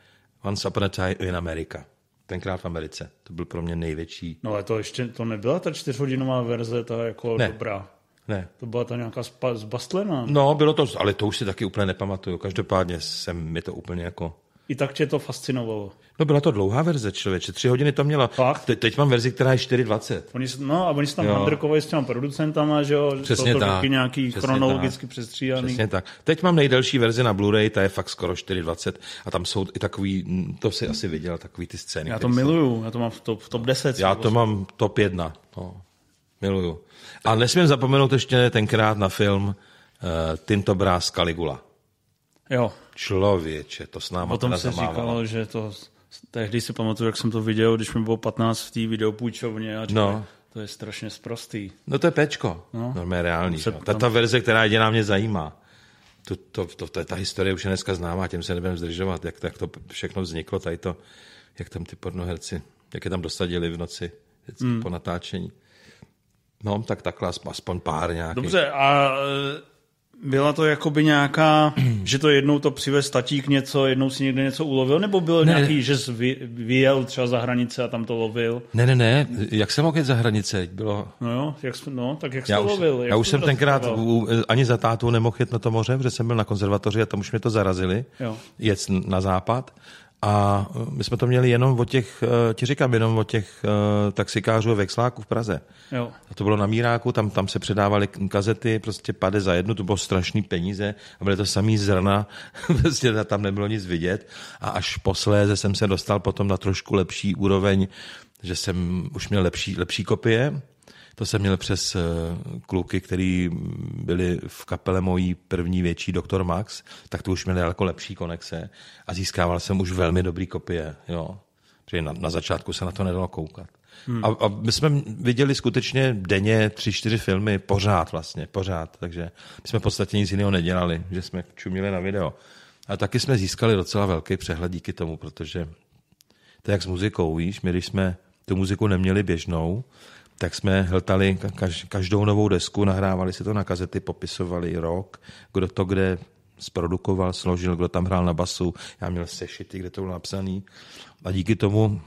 Once Upon a Time in America. Tenkrát v Americe. To byl pro mě největší. No ale to ještě, to nebyla ta čtyřhodinová verze, ta jako Ne. dobrá. Ne. To byla ta nějaká spa, zbastlená. No, bylo to, ale to už si taky úplně nepamatuju. Každopádně jsem mi to úplně jako... I tak tě to fascinovalo. No byla to dlouhá verze, člověče. Tři hodiny to mělo. Fakt? Te, teď mám verzi, která je 4,20. Oni, no a oni se tam handrkovali s těma producentama, že jo? Přesně to tak. nějaký Přesně chronologicky přestříhaný. Přesně tak. Teď mám nejdelší verzi na Blu-ray, ta je fakt skoro 4,20 a tam jsou i takový, to si asi viděl, takový ty scény. Já to který jsou- miluju, já to mám v top, v top 10. Já to mám top 1. No, miluju. A nesmím zapomenout ještě tenkrát na film uh, Tinto Brás Caligula. Jo, Člověče, to s náma potom se zamávalo. říkalo, že to... Tehdy si pamatuju, jak jsem to viděl, když mi bylo 15 v té videopůjčovně a No. no. to je strašně sprostý. No to je pečko. No. No. Normálně reálný. Se No. Ta, ta verze, která jediná mě zajímá. To, to, to, to, ta historie už je dneska známá, tím se nebudeme zdržovat, jak, to- jak to všechno vzniklo, tady to, jak tam ty pornoherci, jak je tam dosadili v noci vždycky mm. po natáčení. No, tak takhle aspoň- pár nějakých. Dobře, a e, byla to jakoby nějaká, že to jednou to přivez tatík něco, jednou si někde něco ulovil, nebo bylo Ne. nějaký, že jsi vy- vyjel třeba za hranice a tam to lovil? Ne, ne, ne, jak jsem mohl jet za hranice? Bylo, No jo, jak jsi, no, tak jak jsi já to už, lovil? Jak já už jsem tenkrát u, ani za tátu nemohl jet na to moře, protože jsem byl na konzervatoři a tam už mě to zarazili. Jo. Jet na západ. A eh, my jsme to měli jenom o těch, eh, ti říkám, jenom o těch eh, taxikářů a vexláků v Praze. Jo. A to bylo na Míráku, tam, tam se předávaly kazety, prostě pade za jednu, to bylo strašný peníze a byly to samý zrna, prostě tam nebylo nic vidět. A až posléze jsem se dostal potom na trošku lepší úroveň, že jsem už měl lepší, lepší kopie. To jsem měl přes eh, kluky, který byli v kapele mojí první větší Doktor Max, tak to už měli daleko lepší konexe a získával jsem už velmi dobrý kopie. Jo. Protože na, na začátku se na to nedalo koukat. Hmm. A, a my jsme viděli skutečně denně tři, čtyři filmy, pořád vlastně, pořád. Takže my jsme v podstatě nic jiného nedělali, že jsme čumili na video. A taky jsme získali docela velký přehled díky tomu, protože to je jak s muzikou, víš, my když jsme tu muziku neměli běžnou, tak jsme hltali kaž, každou novou desku, nahrávali si to na kazety, popisovali rok, kdo to kde zprodukoval, složil, kdo tam hrál na basu. Já měl sešity, kde to bylo napsané. A díky tomu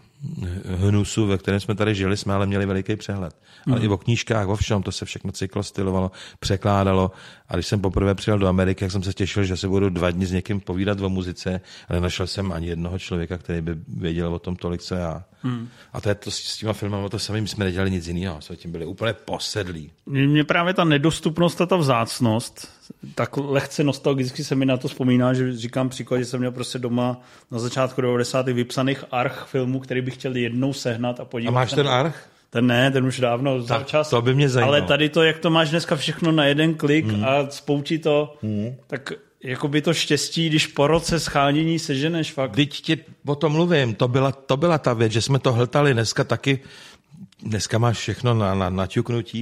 hnusu, ve kterém jsme tady žili, jsme ale měli veliký přehled. Ale i o knížkách, o všem, to se všechno cyklostylovalo, překládalo. A když jsem poprvé přijel do Ameriky, jak jsem se těšil, že se budu dva dny s někým povídat o muzice, ale našel jsem ani jednoho člověka, který by věděl o tom tolik, co já. Hmm. A to je to s těma filmama to samým, jsme nedělali nic jiného, jsme tím byli úplně posedlí. Mě právě ta nedostupnost a ta vzácnost, tak lehce nostalgicky se mi na to vzpomíná, že říkám příklad, že jsem měl prostě doma na začátku 90. vypsaných arch filmů, který bych chtěl jednou sehnat a podívat. A máš ten arch? Ten ne, ten už dávno za čas. To by mě zajímalo. Ale tady to, jak to máš dneska všechno na jeden klik hmm. a spoutí to, hmm. tak jako by to štěstí, když po roce schánění seženeš fakt. Teď ti o tom mluvím, to byla, to byla ta věc, že jsme to hltali dneska taky, dneska máš všechno na, na, na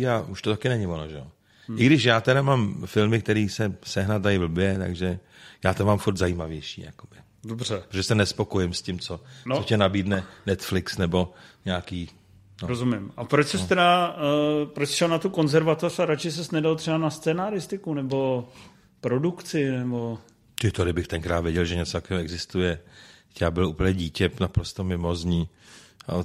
a už to taky není ono, že jo. Hmm. I když já teda mám filmy, které se sehnatají blbě, takže já to mám furt zajímavější, jakoby. Dobře. Že se nespokojím s tím, co, no. co tě nabídne Netflix nebo nějaký No. Rozumím. A proč jsi no. teda, uh, proč šel na tu konzervatoř a radši ses nedal třeba na scénaristiku nebo produkci, nebo... Ty to, kdybych tenkrát věděl, že něco takového existuje. Já byl úplně dítě, naprosto mimozní.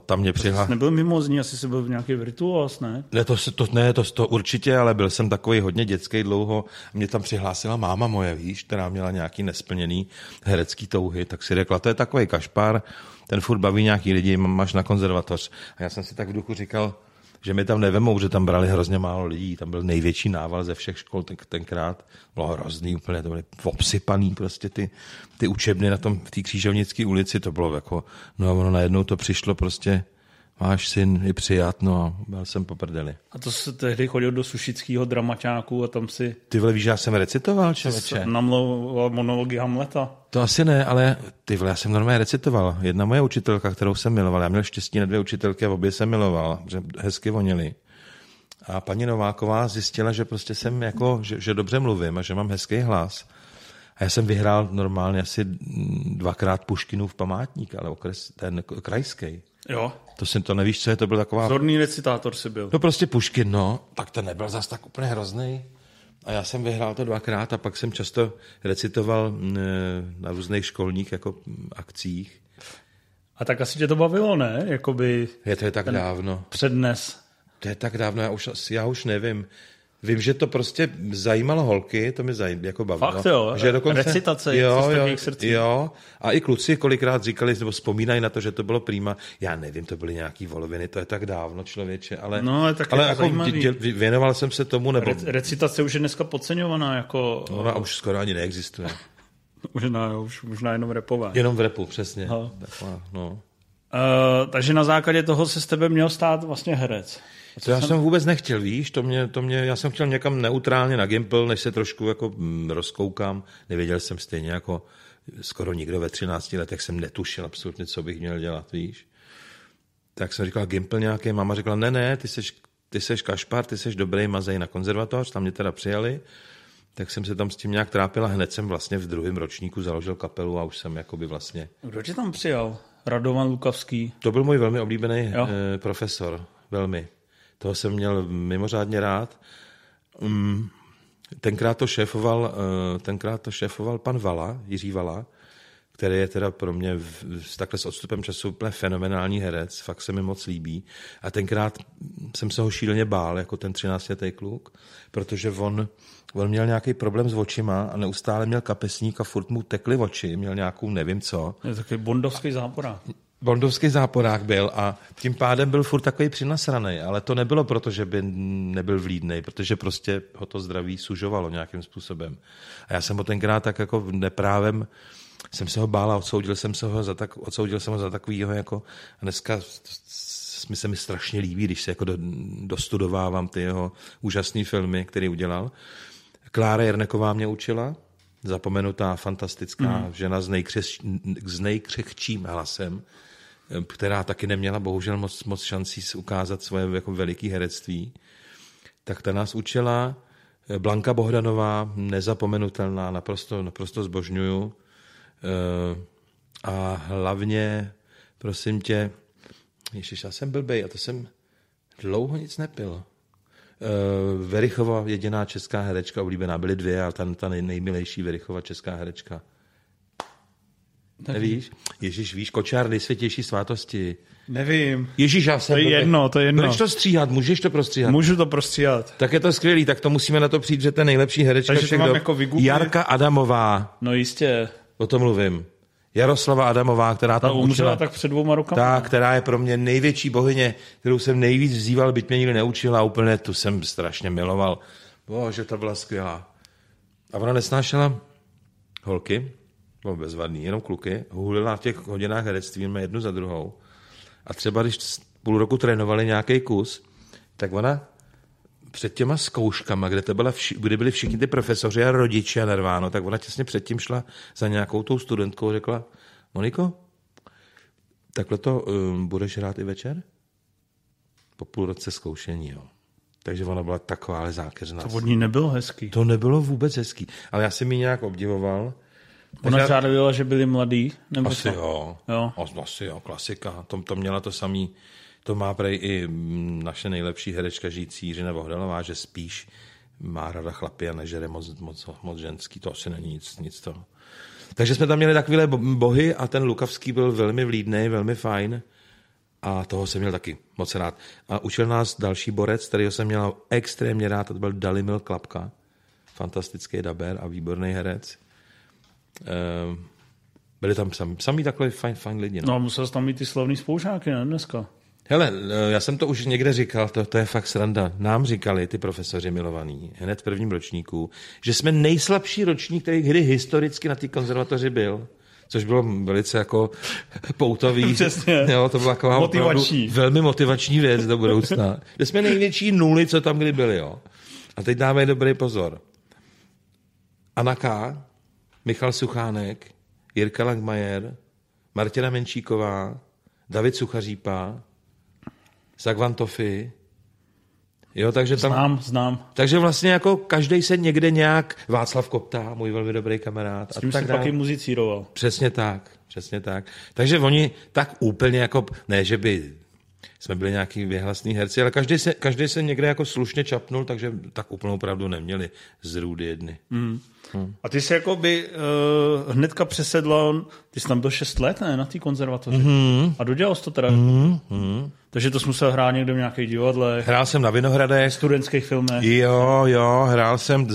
Tam mě přihlá... Jsi nebyl mimozní, asi jsi byl v nějaký virtuos, ne? Ne, to, to, ne, to, to určitě, ale byl jsem takový hodně dětský dlouho. Mě tam přihlásila máma moje, víš, která měla nějaký nesplněný herecký touhy, tak si řekla, to je takový kašpár, ten furt baví nějaký lidi, máš na konzervatoř. A já jsem si tak v duchu říkal, že mi tam nevemou, že tam brali hrozně málo lidí, tam byl největší nával ze všech škol ten, tenkrát, bylo hrozný úplně, to byly obsypaný prostě ty, ty učebny na tom, v té křížovnické ulici, to bylo jako, no a ono najednou to přišlo prostě, máš syn, je přijat, no a byl jsem po prdeli. A to se tehdy chodil do sušického dramaťáku a tam si... Ty vole, víš, já jsem recitoval, člověče. Namlouval monology Hamleta. To asi ne, ale ty vole, já jsem normálně recitoval. Jedna moje učitelka, kterou jsem miloval, já měl štěstí na dvě učitelky a obě jsem miloval, že hezky vonili. A paní Nováková zjistila, že prostě jsem jako, že, že dobře mluvím a že mám hezký hlas. A já jsem vyhrál normálně asi dvakrát Puškinův památník, ale okres, ten krajský. Jo. To si to nevíš, co je, to byl taková... Zorný recitátor si byl. No prostě Puškin, no. Tak to nebyl zas tak úplně hrozný. A já jsem vyhrál to dvakrát a pak jsem často recitoval na různých školních jako akcích. A tak asi tě to bavilo, ne? Jakoby je to je tak dávno. Přednes. To je tak dávno, já už, já už nevím. Vím, že to prostě zajímalo holky, to mi zajím, jako bavilo. Fakt jo, že dokonce, recitace, jo, jo, srdcí. jo, a i kluci kolikrát říkali, nebo vzpomínají na to, že to bylo prýma. Já nevím, to byly nějaký voloviny, to je tak dávno člověče, ale, no, ale, tak ale jako dě, věnoval jsem se tomu, nebo... Re, recitace už je dneska podceňovaná, jako... No, no a už skoro ani neexistuje. možná, už, možná jenom repová. Jenom v repu, přesně. Taková, no. Uh, takže na základě toho se s tebe měl stát vlastně herec. To já jsem vůbec nechtěl, víš, to mě, to mě, já jsem chtěl někam neutrálně na Gimple, než se trošku jako mm, rozkoukám. Nevěděl jsem stejně jako skoro nikdo ve 13 letech jsem netušil absolutně, co bych měl dělat, víš. Tak jsem říkal Gimple nějaký, máma řekla, ne, ne, ty seš, ty seš kašpar, ty seš dobrý mazej na konzervatoř, tam mě teda přijali. Tak jsem se tam s tím nějak trápil a hned jsem vlastně v druhém ročníku založil kapelu a už jsem jakoby vlastně... Kdo tě tam přijal? Radovan Lukavský? To byl můj velmi oblíbený jo? Eh, profesor, velmi. Toho jsem měl mimořádně rád. Mm, tenkrát to šéfoval, eh, tenkrát to šéfoval pan Vala, Jiří Vala, který je teda pro mě v, takhle s odstupem času úplně fenomenální herec, fakt se mi moc líbí. A tenkrát jsem se ho šíleně bál, jako ten 13-letý kluk, protože on, on měl nějaký problém s očima a neustále měl kapesník a furt mu tekly oči, měl nějakou nevím co. Je takový bondovský záporák. Bondovský záporák byl a tím pádem byl furt takový přinasraný, ale to nebylo proto, že by nebyl vlídnej, protože prostě ho to zdraví sužovalo nějakým způsobem. A já jsem ho tenkrát tak jako neprávem jsem se ho bál a odsoudil jsem, se ho za tak, odsoudil jsem ho za takovýho jako a dneska mi se mi strašně líbí, když se jako do, dostudovávám ty jeho úžasné filmy, který udělal. Klára Jerneková mě učila, zapomenutá, fantastická mm. žena s, nejkřeš, s nejkřehčím hlasem, která taky neměla bohužel moc, moc šancí ukázat svoje jako veliké herectví, tak ta nás učila. Blanka Bohdanová, nezapomenutelná, naprosto, naprosto zbožňuju. Eh, a hlavně, prosím tě, Ježiš, já jsem blbej a to jsem dlouho nic nepil. Uh, Verichova, jediná česká herečka, oblíbená, byly dvě, ale ta, ta nej, nejmilejší Verichova česká herečka. Nevíš? Ježíš, víš, kočár nejsvětější svátosti. Nevím. Ježíš, já jsem... To je jedno, to je jedno. Budeš to stříhat, můžeš to prostříhat. Můžu to prostříhat. Tak je to skvělý, tak to musíme na to přijít, že to je nejlepší herečka Takže to všech mám dob. jako vygooglit? Jarka Adamová, No jistě. o tom mluvím. Jaroslava Adamová, která Ta tam umřela učila. tak před dvouma rokama. Ta, která je pro mě největší bohyně, kterou jsem nejvíc vzýval, byť mě nikdy neučila, úplně tu jsem strašně miloval. Bože, to byla skvělá. A ona nesnášela holky, bylo bezvadný, jenom kluky, hulila v těch hodinách herectví jednu za druhou. A třeba když půl roku trénovali nějaký kus, tak ona před těma zkouškama, kde, to byla vši, kde byli všichni ty profesoři a rodiče a narváno, tak ona těsně předtím šla za nějakou tou studentkou a řekla, Moniko, takhle to um, budeš hrát i večer? Po půl roce zkoušení, jo. Takže ona byla taková ale zákeřná. To od ní nebylo hezký. To nebylo vůbec hezký, ale já jsem ji nějak obdivoval. Ona třeba že byli mladí? Nebo Asi co? jo. Jo. As- Asi jo, klasika. To, to měla to samý. To má prej i mm, naše nejlepší herečka žijící Jiřina Vohdalová, že spíš má rada chlapy a nežere moc, moc, moc ženský. To asi není nic, nic toho. Takže jsme tam měli takovéhle bo- bohy a ten Lukavský byl velmi vlídný, velmi fajn. A toho jsem měl taky moc rád. A učil nás další borec, kterého jsem měl extrémně rád, a to byl Dalimil Klapka. Fantastický daber a výborný herec. Ehm, byli tam sami, sami takhle fajn, fajn lidi. No. No a musel jsi tam mít ty slavný spoušáky, ne dneska? Hele, eh, já jsem to už někde říkal, to, to je fakt sranda. Nám říkali ty profesoři milovaní, hned v prvním ročníku, že jsme nejslabší ročník, který kdy historicky na té konzervatoři byl. Což bylo velice jako poutový. Přesně. Jo, to byla taková Motivační. velmi motivační věc do budoucna. Že jsme největší nuly, co tam kdy byli. Jo. A teď dáme dobrý pozor. Anna K., Michal Suchánek, Jirka Langmajer, Martina Menčíková, David Suchařípa, Sagvan Tofi. Jo, takže tam... Znám, znám. Takže vlastně jako každý se někde nějak... Václav Kopta, můj velmi dobrý kamarád. S tím a tak pak i muzicíroval. Přesně tak, přesně tak. Takže oni tak úplně jako, ne, že by jsme byli nějaký vyhlasný herci, ale každý se, každý se někde jako slušně čapnul, takže tak úplnou pravdu neměli z růdy jedny. Mm. A ty jsi jako by uh, hnedka přesedl, ty jsi tam byl 6 let, ne, na té konzervatoři. Mm. A dodělal jsi to teda. Mm. Takže to jsi musel hrát někde v nějakých divadlech, Hrál jsem na Vinohradech, studentských filmech. jo, jo, hrál jsem,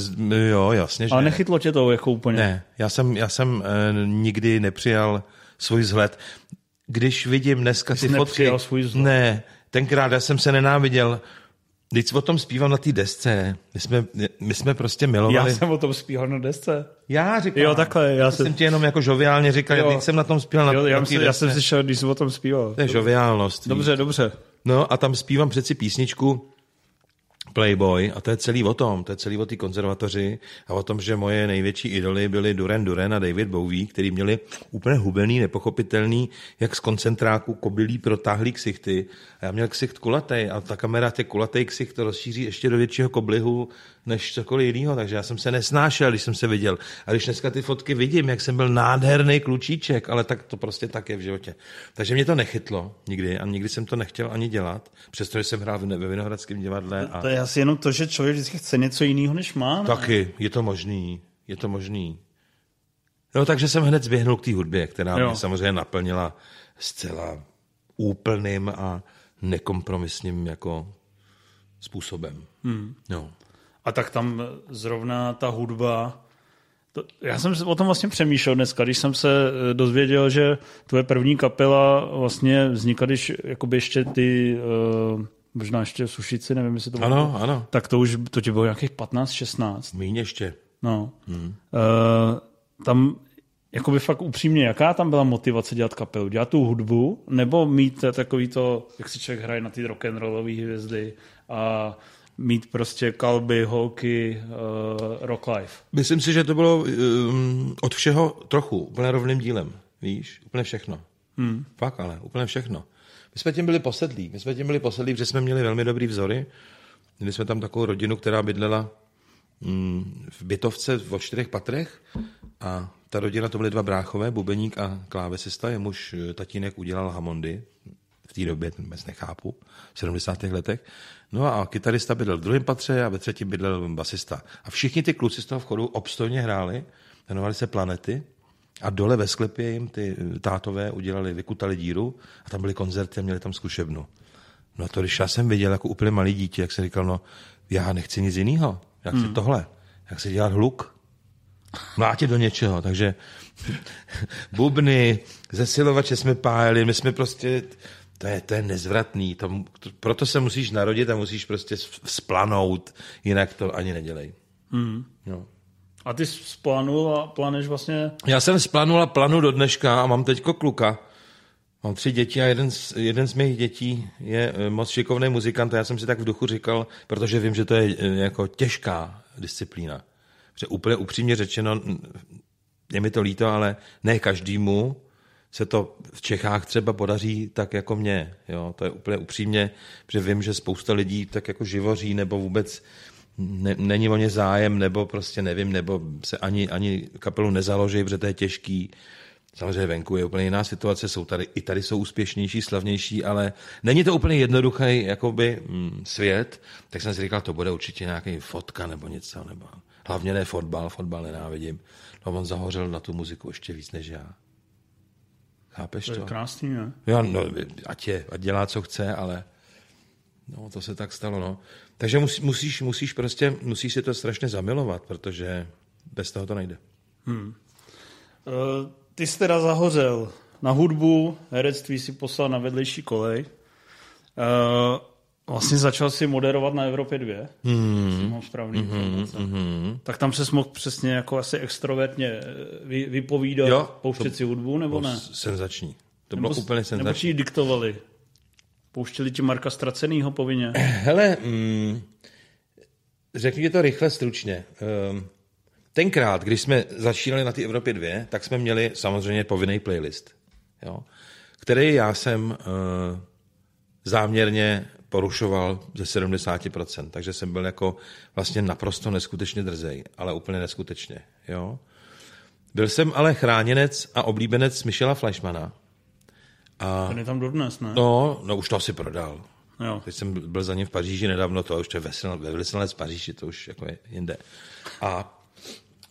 jo, jasně, že Ale ne. nechytlo tě to jako úplně. Ne, já jsem, já jsem eh, nikdy nepřijal svůj vzhled. Když vidím dneska ty jsi fotky... nepřijal svůj vzhled. Ne, tenkrát já jsem se nenáviděl. Když o tom zpívám na té desce, my jsme, my jsme prostě Já milovali. jsem o tom zpíval na desce. já říkám. Jo, takhle, já Já jsem- jsem ti jenom jako žoviálně říkal, Jo. já teď jsem na tom zpíval na, Jo, já, na té myslím, já jsem desce. slyšel, když jsi o tom zpíval. To je žoviálnost. Dobře, dobře. No a tam zpívám přeci písničku Playboy a to je celý o tom, to je celý o té konzervatoři a o tom, že moje největší idoly byly Duran Duran a David Bowie, který měli úplně hubený, nepochopitelný, jak z koncentráku kobylí protáhlý ksichty. A já měl ksicht kulatý a ta kamera ty kulatý ksicht rozšíří ještě do většího koblihu než cokoliv jiného, takže já jsem se nesnášel, když jsem se viděl. A když dneska ty fotky vidím, jak jsem byl nádherný klučíček, ale tak to prostě tak je v životě. Takže mě to nechytlo nikdy a nikdy jsem to nechtěl ani dělat, přestože jsem hrál ve Vinohradském divadle. A... To je asi jenom to, že člověk vždycky chce něco jiného, než má. Ne? Taky, je to možný, je to možný. No takže jsem hned zběhnul k té hudbě, která Jo. mě samozřejmě naplnila zcela úplným a nekompromisním jako způsobem. Hmm. No. A tak tam zrovna ta hudba, to, já jsem o tom vlastně přemýšlel dneska, když jsem se eh, dozvěděl, že tvoje první kapela vlastně vznikla, když jakoby ještě ty, uh, možná ještě sušici, nevím, jestli to bylo. Ano, ano. Tak to už, to ti bylo nějakých 15-16. Míň ještě. No. Hmm. Uh, tam jakoby fakt upřímně, jaká tam byla motivace dělat kapelu? Dělat tu hudbu, nebo mít takový to, jak si člověk hraje na ty rock'n'rollové hvězdy a mít prostě kalby, holky, uh, rock life. Myslím si, že to bylo um, od všeho trochu, úplně rovným dílem. Víš, úplně všechno. Hmm. Fakt ale, úplně všechno. My jsme tím byli posedlí. My jsme tím byli posedlí, protože jsme měli velmi dobrý vzory. Měli jsme tam takovou rodinu, která bydlela mm, v bytovce o čtyřech patrech a ta rodina, to byly dva bráchové, bubeník a klávesista, jemuž eh, tatínek udělal Hamondy, v té době ten vůbec nechápu, v 70. letech. No a kytarista bydlel v druhém patře a ve třetím bydlel basista. A všichni ty kluci z toho vchodu obstojně hráli, jmenovali se Planety A dole ve sklepě jim ty tátové udělali, vykutali díru a tam byly koncerty a měli tam zkušebnu. No to když já jsem viděl jako úplně malý dítě, jak jsem říkal, no já nechci nic jiného, chci hmm. tohle, já chci dělat hluk, mlátit do něčeho, takže bubny, zesilovače jsme pájeli, my jsme prostě, to je, to je nezvratný, to, to, proto se musíš narodit a musíš prostě splanout, jinak to ani nedělej. Hmm. No. A ty splánul a pláneš vlastně? Já jsem splánul a plánu do dneška a mám teďko kluka. Mám tři děti a jeden z, jeden z mých dětí je eh, moc šikovný muzikant a já jsem si tak v duchu říkal, protože vím, že to je eh, jako těžká disciplína. Že úplně upřímně řečeno, je mi to líto, ale ne každému se to v Čechách třeba podaří tak jako mě. Jo? To je úplně upřímně, že vím, že spousta lidí tak jako živoří nebo vůbec ne, není o ně zájem, nebo prostě nevím, nebo se ani, ani kapelu nezaloží, protože to je těžký. Samozřejmě venku je úplně jiná situace, jsou tady, i tady jsou úspěšnější, slavnější, ale není to úplně jednoduchý jakoby, mm, svět, tak jsem si říkal, to bude určitě nějaký fotka nebo něco, nebo hlavně ne fotbal, fotbal nenávidím. No on zahořel na tu muziku ještě víc než já. Chápeš to? To je krásný, ne? Jo, no, ať, je, ať dělá, co chce, ale no, to se tak stalo, no. Takže musí, musíš, musíš prostě, musíš si to strašně zamilovat, protože bez toho to nejde. Hmm. Uh, ty jsi teda zahořel na hudbu, herectví si poslal na vedlejší kolej. Uh, vlastně začal si moderovat na Evropě 2, hmm. mám správný hmm. hmm. Tak tam se mohl přesně jako asi extrovertně vy, vypovídat, jo, pouštět to, si hudbu, nebo ne? Senzační. To bylo nebo, úplně senzační. Nebo ti diktovali? Pouštěli ti Marka Ztracenýho povinně? Hele, mm, řekni to rychle, stručně. Um, tenkrát, když jsme začínali na té Evropě 2, tak jsme měli samozřejmě povinný playlist, jo, který já jsem uh, záměrně porušoval ze 70%, takže jsem byl jako vlastně naprosto neskutečně drzej, ale úplně neskutečně, jo. Byl jsem ale chráněnec a oblíbenec Michela Fleischmana, a, Ten je tam dodnes, ne? No, no už to asi prodal. Jo. Teď jsem byl za ním v Paříži nedávno, to už to je vesel, v Paříži, to už jako je jinde. A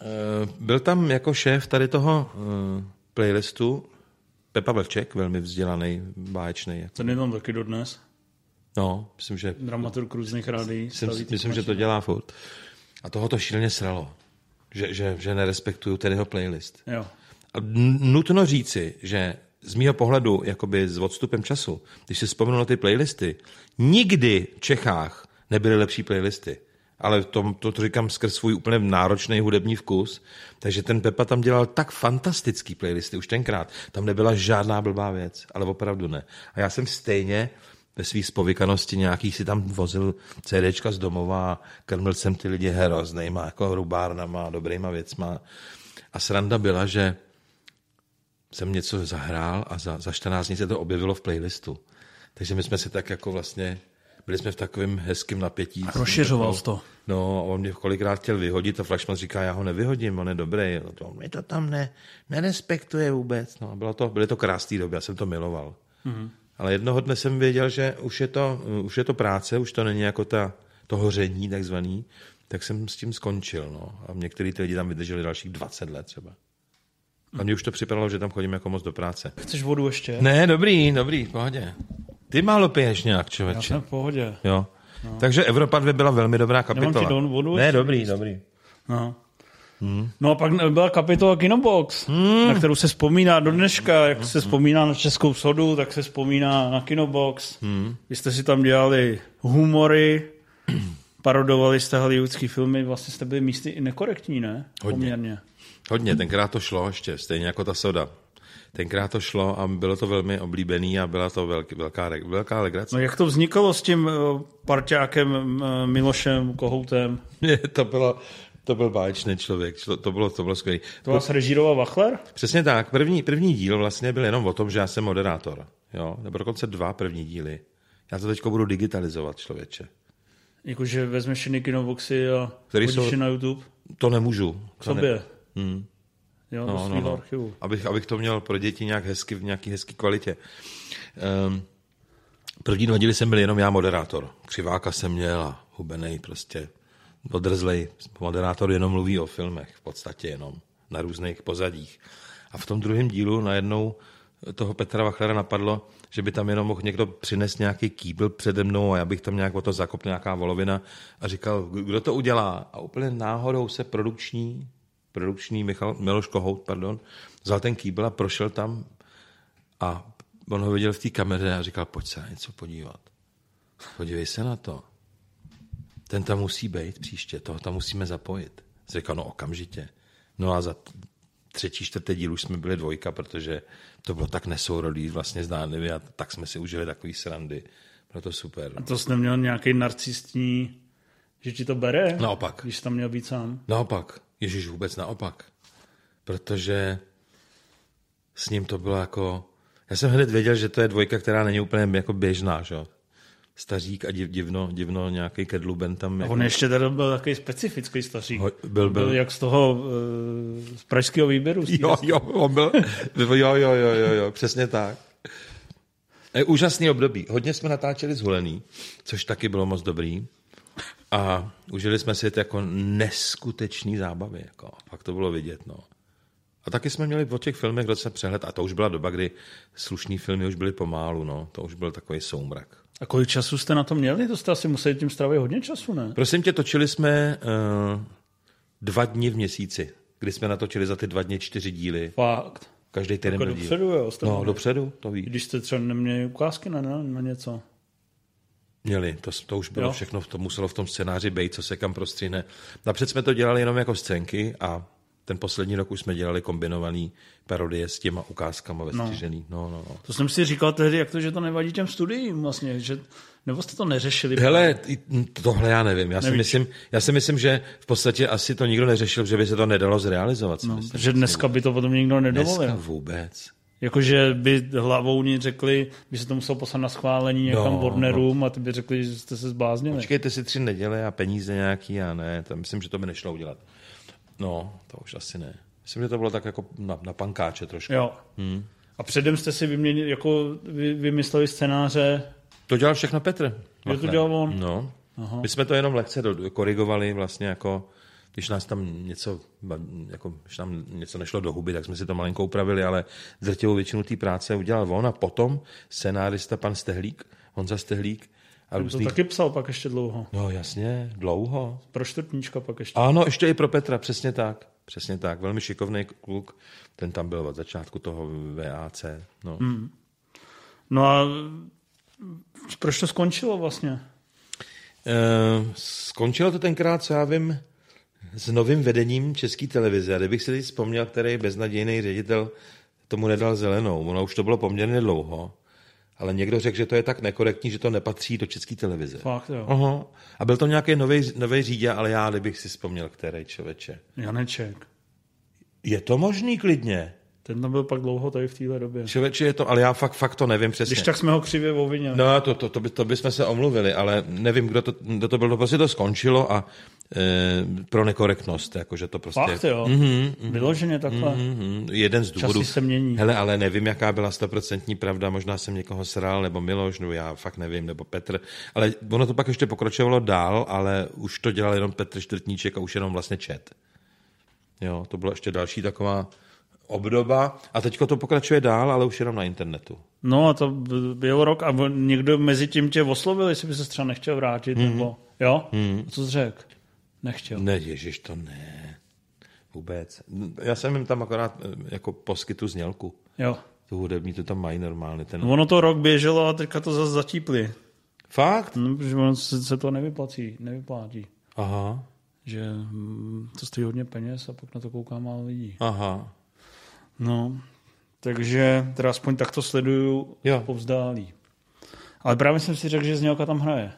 e, byl tam jako šéf tady toho e, playlistu Pepa Vlček, velmi vzdělaný, báječný. Jako. Ten je tam taky dodnes? No, myslím, že... Dramaturg různých rádií. Myslím, myslím že to dělá furt. A toho to šíleně sralo, že, že, že nerespektuju ten jeho playlist. Jo. A nutno říci, že z mýho pohledu, jakoby s odstupem času, když si vzpomenu na ty playlisty, nikdy v Čechách nebyly lepší playlisty. Ale to, to, to říkám skrz svůj úplně náročný hudební vkus. Takže ten Pepa tam dělal tak fantastický playlisty už tenkrát. Tam nebyla žádná blbá věc, ale opravdu ne. A já jsem stejně ve své spovykanosti nějaký si tam vozil CDčka z domova a krmil jsem ty lidi hroznýma, jako rubárnama, dobrýma věcma. A sranda byla, že jsem něco zahrál a za, za 14 dní se to objevilo v playlistu. Takže my jsme si tak jako vlastně, byli jsme v takovém hezkém napětí. A rozšiřoval to. No, a on mě kolikrát chtěl vyhodit a Flashman říká, já ho nevyhodím, on je dobrý. To, mě to tam ne, nerespektuje vůbec. No, bylo to, byly to krásné doby, já jsem to miloval. Mm-hmm. Ale jednoho dne jsem věděl, že už je, to, už je to práce, už to není jako ta, to hoření takzvaný, tak jsem s tím skončil. No. A některý ty lidi tam vydrželi dalších 20 let třeba. A mně už to připadalo, že tam chodím jako moc do práce. Chceš vodu ještě? Ne, dobrý, dobrý, v pohodě. Ty málo piješ nějak, člověče. Já jsem v pohodě. Jo. No. Takže Evropa 2 byla velmi dobrá kapitola. Nemám ti vodu ne, dobrý, jíst. dobrý. No. Hmm. No a pak byla kapitola Kinobox, hmm. na kterou se vzpomíná do dneška, jak se vzpomíná na Českou sodu, tak se vzpomíná na Kinobox. Hmm. Vy jste si tam dělali humory, parodovali jste hollywoodský filmy, vlastně jste byli místy i nekorektní, ne? Hodně. Poměrně. Hodně, tenkrát to šlo ještě, stejně jako ta soda. Tenkrát to šlo a bylo to velmi oblíbený a byla to velký, velká, velká legrace. No jak to vznikalo s tím eh, parťákem eh, Milošem Kohoutem? To bylo, to byl báječný člověk, to bylo, to bylo skvělé. To vás režíroval Wachler? Přesně tak. První, první díl vlastně byl jenom o tom, že já jsem moderátor. Jo? Nebo dokonce dva první díly. Já to teď budu digitalizovat, člověče. Jakože vezmeš všechny kinoboxy a Který hodíš jsou... na YouTube? To nemůžu. K sobě? Ne... Hmm. Jo, no, do no, no. archivu. Abych, abych to měl pro děti nějak hezky, v nějaký hezký kvalitě. Um, první dva díly jsem byl jenom já moderátor. Křiváka jsem měl a hubenej prostě odrzlej. Moderátor jenom mluví o filmech, v podstatě jenom na různých pozadích. A v tom druhém dílu najednou toho Petra Wachlera napadlo, že by tam jenom mohl někdo přinést nějaký kýbl přede mnou a já bych tam nějak o to zakopl nějaká volovina a říkal, kdo to udělá? A úplně náhodou se produkční, produkční Michal, Miloš Kohout, pardon, vzal ten kýbl a prošel tam a on ho viděl v té kameře a říkal, pojď se na něco podívat. Podívej se na to. Ten tam musí být příště, toho tam musíme zapojit. Říkal, no okamžitě. No a za třetí, čtvrté díl už jsme byli dvojka, protože to bylo tak nesourodý, vlastně zdánlivě a tak jsme si užili takový srandy. Bylo to super. A to jsi neměl nějaký narcistní, že ti to bere? Naopak. Když jsi tam měl být sám? Naopak. Ježíš vůbec naopak. Protože s ním to bylo jako... Já jsem hned věděl, že to je dvojka, která není úplně jako běžná, že? Stařík a div, divno, divno nějaký kedluben tam. A jako... on ještě teda byl takový specifický stařík. Ho, byl, byl. byl jak z toho uh, z pražského výběru. Jo, jo, on byl, jo, jo, jo, jo, jo, přesně tak. Je úžasný období. Hodně jsme natáčeli zhulený, což taky bylo moc dobrý. A užili jsme si to jako neskutečný zábavy. Jako. Pak to bylo vidět. No. A taky jsme měli o těch filmech docela přehled. A to už byla doba, kdy slušný filmy už byly pomálu. No. To už byl takový soumrak. A kolik času jste na to měli? To jste asi museli tím strávit hodně času, ne? Prosím tě, točili jsme uh, dva dny v měsíci, kdy jsme natočili za ty dva dny čtyři díly. Fakt. Každý týden Jako byl díl. dopředu, jo? Jste No, měli. dopředu, to víš. Když jste třeba neměli ukázky na, na, na něco. Měli, to, to už bylo Jo. jo. všechno, to muselo v tom scénáři být, co se kam prostříhne. Napřed jsme to dělali jenom jako scénky a ten poslední rok už jsme dělali kombinovaný parodie s těma ukázkama ve No. No, no, no. To jsem si říkal tehdy, jak to, že to nevadí těm studiím vlastně, že, nebo jste to neřešili? Hele, tohle já nevím. Já si, myslím, já si myslím, že v podstatě asi to nikdo neřešil, že by se to nedalo zrealizovat. No, myslím. že dneska by to potom nikdo nedovolil. Dneska vůbec. Jakože by hlavou řekli, by se to muselo poslat na schválení někam No, no, Warnerům a ty by řekli, že jste se zbláznili. Počkejte si tři neděle a peníze nějaký a ne, to myslím, že to by nešlo udělat. No, to už asi ne. Myslím, že to bylo tak jako na, na pankáče trošku. Jo. Hmm. A předem jste si vyměnili, jako vy, vymysleli scénáře, To dělal všechno Petr. že to dělal on. No. Aha. My jsme to jenom lehce korigovali vlastně jako když nás tam něco, jako, když nám něco nešlo do huby, tak jsme si to malinko upravili, ale drtivou většinu té práce udělal on a potom scénárista pan Stehlík, Honza Stehlík a To různý... taky psal pak ještě dlouho. No jasně, dlouho. Pro čtvrtníčka pak ještě. Ano, ještě i pro Petra, přesně tak. Přesně tak, velmi šikovný kluk, ten tam byl od začátku toho VAC. No. Hmm. No a proč to skončilo vlastně? E, skončilo to tenkrát, co já vím, s novým vedením České televize. A kdybych si teď vzpomněl, který beznadějný ředitel tomu nedal zelenou. Ono už to bylo poměrně dlouho, ale někdo řekl, že to je tak nekorektní, že to nepatří do České televize. Fakt, jo. Aha. A byl to nějaký nový, nový řídě, ale já, kdybych si vzpomněl, který člověče. Janeček. Je to možný klidně. Ten tam byl pak dlouho tady v téhle době. Člověče je to, ale já fakt, fakt to nevím přesně. Když tak jsme ho křivě ovinili. No, to, to, to, by, to bychom se omluvili, ale nevím, kdo to, kdo to byl, to prostě to skončilo a e, pro nekorektnost, jakože to prostě... Fakt, jo. Mm-hmm, Vyloženě takhle. Mm-hmm. Mhm, jeden z důvodů. se mění. Hele, ale nevím, jaká byla stoprocentní pravda, možná jsem někoho sral, nebo Miloš, nebo já fakt nevím, nebo Petr, ale ono to pak ještě pokračovalo dál, ale už to dělal jenom Petr Čtvrtníček a už jenom vlastně čet. Jo, to byla ještě další taková obdoba a teďko to pokračuje dál, ale už jenom na internetu. No a to byl rok a někdo mezi tím tě oslovil, jestli by se třeba nechtěl vrátit, mm-hmm. nebo jo? Mm-hmm. Co jsi řekl? Nechtěl. Ne, ježiš, to ne. Vůbec. Já jsem jim tam akorát eh, jako poskytu znělku. Jo. Tu hudební, to tam mají normálně. Ten... Ono to rok běželo a teďka to zase zatípli. Fakt? No, protože ono se, se to nevyplatí, nevyplátí. Aha, Že hm, to stojí hodně peněz a pak na to kouká málo lidí. aha. No, takže teda aspoň tak to sleduju Jo. povzdálí. Ale právě jsem si řekl, že Znělka tam hraje.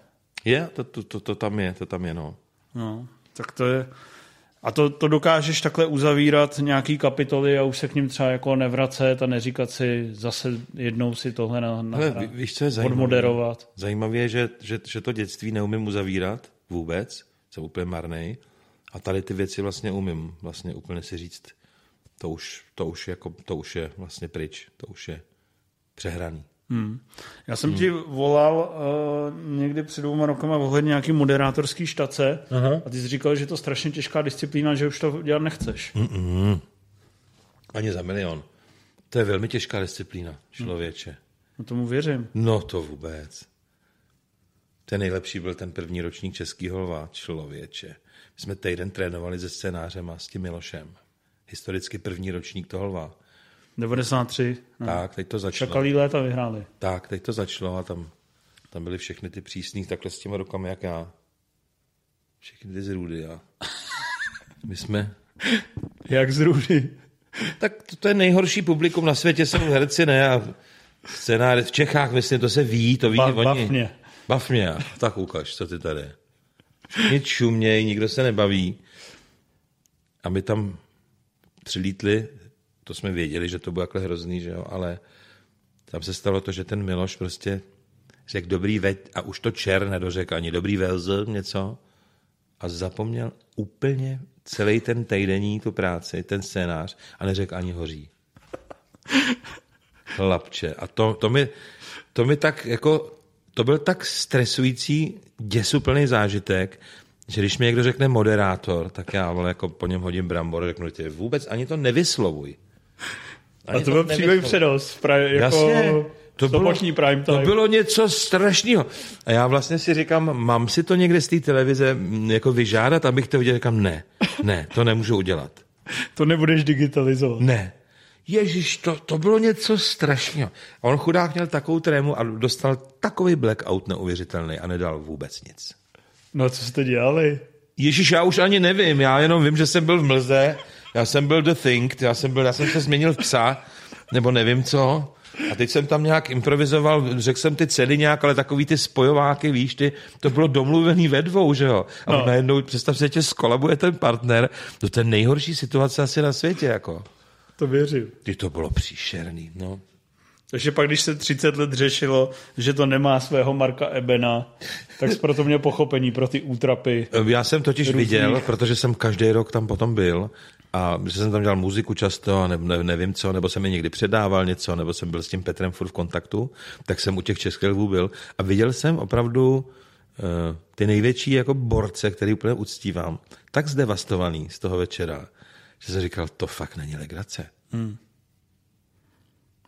Je, to, to, to, to tam je, to tam je, no. No, tak to je... A to, to dokážeš takhle uzavírat nějaký kapitoly a už se k ním třeba jako nevracet a neříkat si zase jednou si tohle na, na Hele, ví- víš, co je zajímavé? odmoderovat. Zajímavé je, že, že, že to dětství neumím uzavírat vůbec, jsem úplně marnej. A tady ty věci vlastně umím vlastně úplně si říct, to už, to už, jako, to už je vlastně pryč, to už je přehraný. Hmm. Já jsem hmm. ti volal uh, někdy před dvouma rokama ohledně nějaký moderátorský štace Aha. a ty jsi říkal, že je to strašně těžká disciplína, že už to dělat nechceš. Mm-mm. Ani za milion. To je velmi těžká disciplína, člověče. No tomu věřím. No to vůbec. Ten nejlepší byl ten první ročník Českýho lva, člověče. My jsme týden trénovali se scénářem a s tím Milošem. Historicky první ročník toho lva. 93. No. Tak, teď to začalo. Čakalý léta vyhráli. Tak, teď to začalo a tam, tam byly všechny ty přísný takhle s těma rukama, jak já. Všechny ty zrůdy a my jsme... Jak z Rudy. Tak to, to je nejhorší publikum na světě, jsou herci, ne? A scénáři v Čechách, myslím, to se ví, to ví Ba- oni. Bav mě. Tak ukaž, co ty tady. Nic šuměj, nikdo se nebaví. A my tam přilítli, to jsme věděli, že to bude takhle hrozný, že jo, ale tam se stalo to, že ten Miloš prostě řekl dobrý veď a už to čer nedořekl ani dobrý velz, něco a zapomněl úplně celý ten týdenní tu práci, ten scénář a neřekl ani hoří. Chlapče. A to, to, mi, to mi tak jako, to byl tak stresující, děsuplný zážitek, že když mi někdo řekne moderátor, tak já vole, jako po něm hodím brambor, řeknu ti, vůbec ani to nevyslovuj. A to byl přímý přenos. Pra, jako Jasně, to bylo, prime to time. bylo něco strašného. A já vlastně si říkám, mám si to někde z té televize jako vyžádat, abych to viděl, říkám, ne, ne, to nemůžu udělat. To nebudeš digitalizovat. Ne. Ježíš, to, to bylo něco strašného. A on chudák měl takovou trému a dostal takový blackout neuvěřitelný a nedal vůbec nic. No co jste dělali? Ježíš, já už ani nevím, já jenom vím, že jsem byl v mlze, já jsem byl The Think, já jsem, byl, já jsem se změnil v psa, nebo nevím co, a teď jsem tam nějak improvizoval, řekl jsem ty ceny nějak, ale takový ty spojováky, víš, ty, to bylo domluvený ve dvou, že jo. A No. no. najednou, představ si, že tě skolabuje ten partner, to je nejhorší situace asi na světě, jako. To věřím. Ty to bylo příšerný, no. Takže pak, když se 30 let řešilo, že to nemá svého Marka Ebena, tak jsi proto měl pochopení pro ty útrapy. Já jsem totiž Různých. viděl, protože jsem každý rok tam potom byl a že jsem tam dělal muziku často a ne, ne, nevím co, nebo jsem mi někdy předával něco, nebo jsem byl s tím Petrem furt v kontaktu, tak jsem u těch českých lvů byl a viděl jsem opravdu uh, ty největší jako borce, který úplně uctívám, tak zdevastovaný z toho večera, že jsem říkal, to fakt není legrace. Hmm.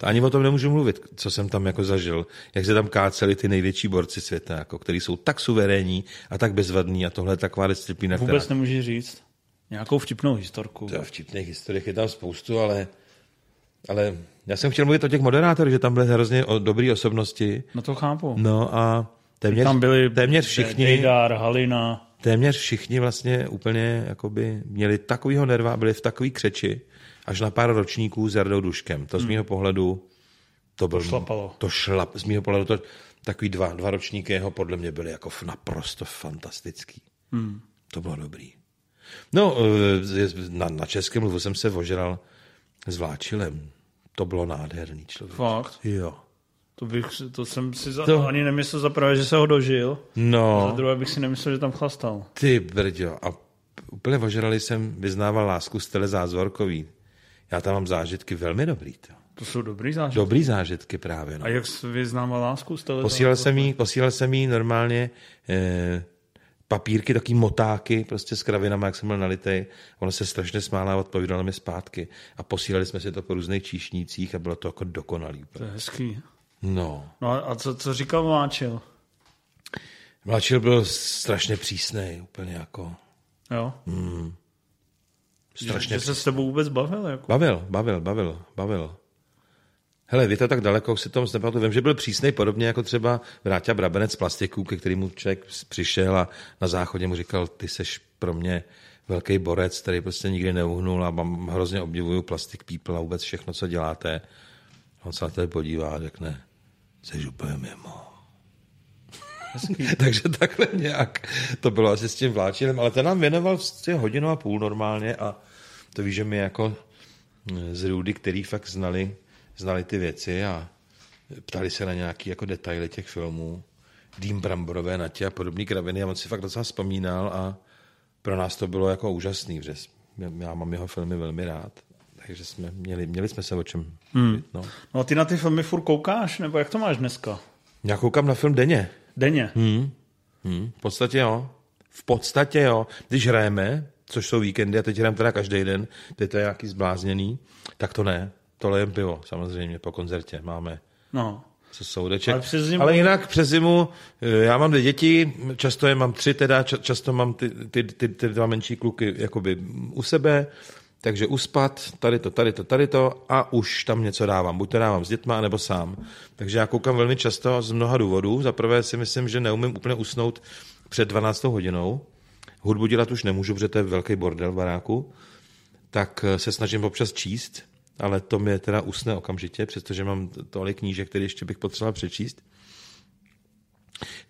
Ani o tom nemůžu mluvit, co jsem tam jako zažil, jak se tam káceli ty největší borci světa, jako, který jsou tak suverénní a tak bezvadní a tohle je taková disciplína, která... Vůbec nemůžeš říct. Nějakou vtipnou historku. To vtipných historiek je tam spoustu, ale, ale já jsem chtěl mluvit o těch moderátorech, že tam byly hrozně o dobrý osobnosti. No to chápu. No a téměř, Tam byli téměř všichni, Dejdar, Halina. téměř všichni vlastně úplně jakoby měli takovýho nerva byli v takový křeči, až na pár ročníků s Jardou Duškem. To z mého pohledu, to byl... šlapalo. To šlap, z mého pohledu to, takový dva, dva ročníky jeho podle mě byly jako naprosto fantastický. Hmm. To bylo dobrý. No, eh, na, na českém mluvu jsem se ožral s Vláčilem. To bylo nádherný člověk. Fakt. Jo. To, bych, to jsem si za, To- ani nemyslel za prvé, že se ho dožil. Za No, druhé bych si nemyslel, že tam chlastal. ty brďo. A úplně ožralý jsem vyznával lásku z Tele Zázvorkový. Já tam mám zážitky velmi dobrý. To. To jsou dobrý zážitky. Dobrý zážitky právě. No. A jak jsi vyznával lásku z televize? Posílal jsem jí, posílal jsem jí normálně eh, papírky, taky motáky, prostě s kravinama, jak jsem byl nalitej. Ona se strašně smála a odpovídala mi zpátky. A posílali jsme si to po různých číšnících a bylo to jako dokonalý. To je hezký. No. No a- co, co říkal Máčil? Mladšil byl strašně přísný, úplně jako Jo? Strašně Že se s tebou vůbec bavil? Jako? Bavil, bavil, bavil, bavil. Hele, vy to tak daleko, si to moc nepamatuju. Vím, že byl přísnej podobně jako třeba Vráťa Brabenec z plastiků, ke kterému člověk přišel a na záchodě mu říkal, ty seš pro mě velký borec, který prostě nikdy neuhnul a mám, hrozně obdivuju plastik people a vůbec všechno, co děláte. On se na tebe podívá a řekne, jsi úplně mimo. Takže takhle nějak to bylo asi s tím vláčilem, ale ten nám věnoval vlastně hodinu a půl normálně a to víš, že my jako z Rudy, který fakt znali, znali ty věci a ptali se na nějaký jako detaily těch filmů, Dým Bramborové natě a podobné kraviny a on si fakt docela vzpomínal a pro nás to bylo jako úžasný, že já mám jeho filmy velmi rád. Takže jsme měli, měli jsme se o čem hmm. no. No a ty na ty filmy furt koukáš? Nebo jak to máš dneska? Já koukám na film denně. Denně. Hmm. Hmm. V podstatě jo. V podstatě jo. Když hrajeme, což jsou víkendy a teď jdem teda každý den, teď to je nějaký zblázněný, tak to ne. Tohle jen pivo, samozřejmě, po koncertě máme. No. Co soudeček. Ale přes zimu- Ale jinak přes zimu, eh, já mám dvě děti, často je mám tři teda, ča- často mám ty, ty, ty, ty dva menší kluky jakoby u sebe, takže uspat, tady to, tady to, tady to a už tam něco dávám. Buď to dávám s dětma, nebo sám. Takže já koukám velmi často z mnoha důvodů. Za prvé si myslím, že neumím úplně usnout před 12 hodinou. Hudbu dělat už nemůžu, protože to je velký bordel v baráku. Tak eh, se snažím občas číst, ale to mě teda usne okamžitě, přestože mám tolik knížek, které ještě bych potřeboval přečíst.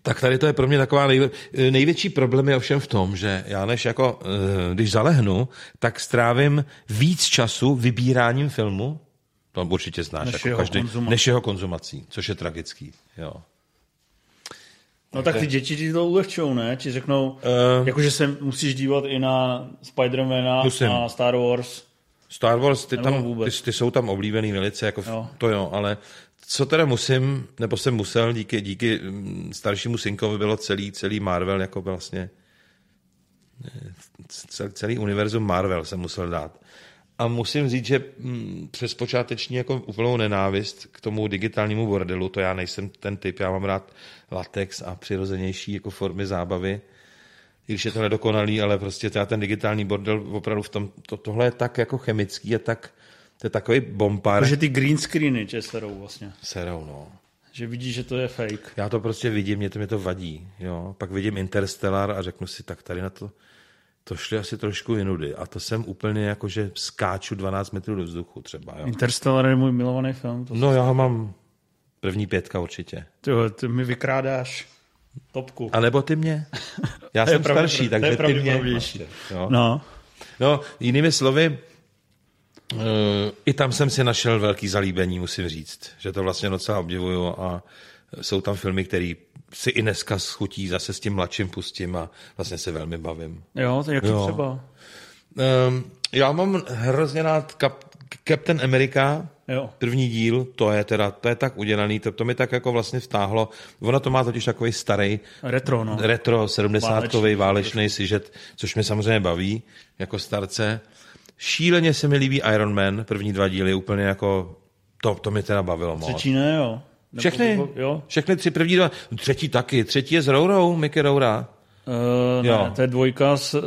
Tak tady to je pro mě taková nejvě- největší problém je ovšem v tom, že já než jako, eh, když zalehnu, tak strávím víc času vybíráním filmu, to určitě znáš, Než jako jeho každý, konzumací. než jeho konzumací, což je tragický. Jo. No tak ty děti ti to ulehčou, ne? Ti řeknou, Uh, jakože se musíš dívat i na Spidermana Musím. a Star Wars. Star Wars, ty, Nebo tam, vůbec. ty, ty jsou tam oblíbený velice, jako Jo. to jo, ale co teda musím, nebo jsem musel, díky, díky mm, staršímu synkovi bylo celý, celý Marvel, jako vlastně eh, cel- celý univerzum Marvel jsem musel dát. A musím říct, že mm, přes počáteční jako úplnou nenávist k tomu digitálnímu bordelu, to já nejsem ten typ, já mám rád latex a přirozenější jako formy zábavy, i když je to nedokonalý, ale prostě teda ten digitální bordel opravdu v tom, to, tohle je tak jako chemický a tak, to je takový bombár. Protože ty green screeny tě serou vlastně. Serou, no. Že vidíš, že to je fake. Já to prostě vidím, mě to, mě to vadí. Jo. Pak vidím Interstellar a řeknu si, tak tady na to, to šly asi trošku jinudy. A to jsem úplně jako, že skáču 12 metrů do vzduchu třeba. Jo. Interstellar je můj milovaný film. To, No já ho mám první pětka určitě. ty, ty mi vykrádáš topku. A nebo ty mě. Já jsem starší, takže ty mě. Jo. No. No, jinými slovy, eh, i tam jsem si našel velký zalíbení, musím říct, že to vlastně docela obdivuju a jsou tam filmy, které si i dneska schutí zase s tím mladším pustím a vlastně se velmi bavím. Jo, to jaký Jo. třeba? Um, já mám hrozně rád Cap- Captain America, Jo. první díl, to je teda, to je tak udělaný, to, to mi tak jako vlastně vtáhlo. Ono to má totiž takový starý, Retro, no. retro 70 Válečný. sižet, což mě samozřejmě baví jako starce. Šíleně se mi líbí Iron Man, první dva díly, úplně jako, to, to mě teda bavilo moc. Třetí ne, jo. Všechny, nebo- Jo. všechny tři první dva, třetí taky, třetí je s Rourou, Mickey Roura. Uh, ne, to je dvojka s, uh,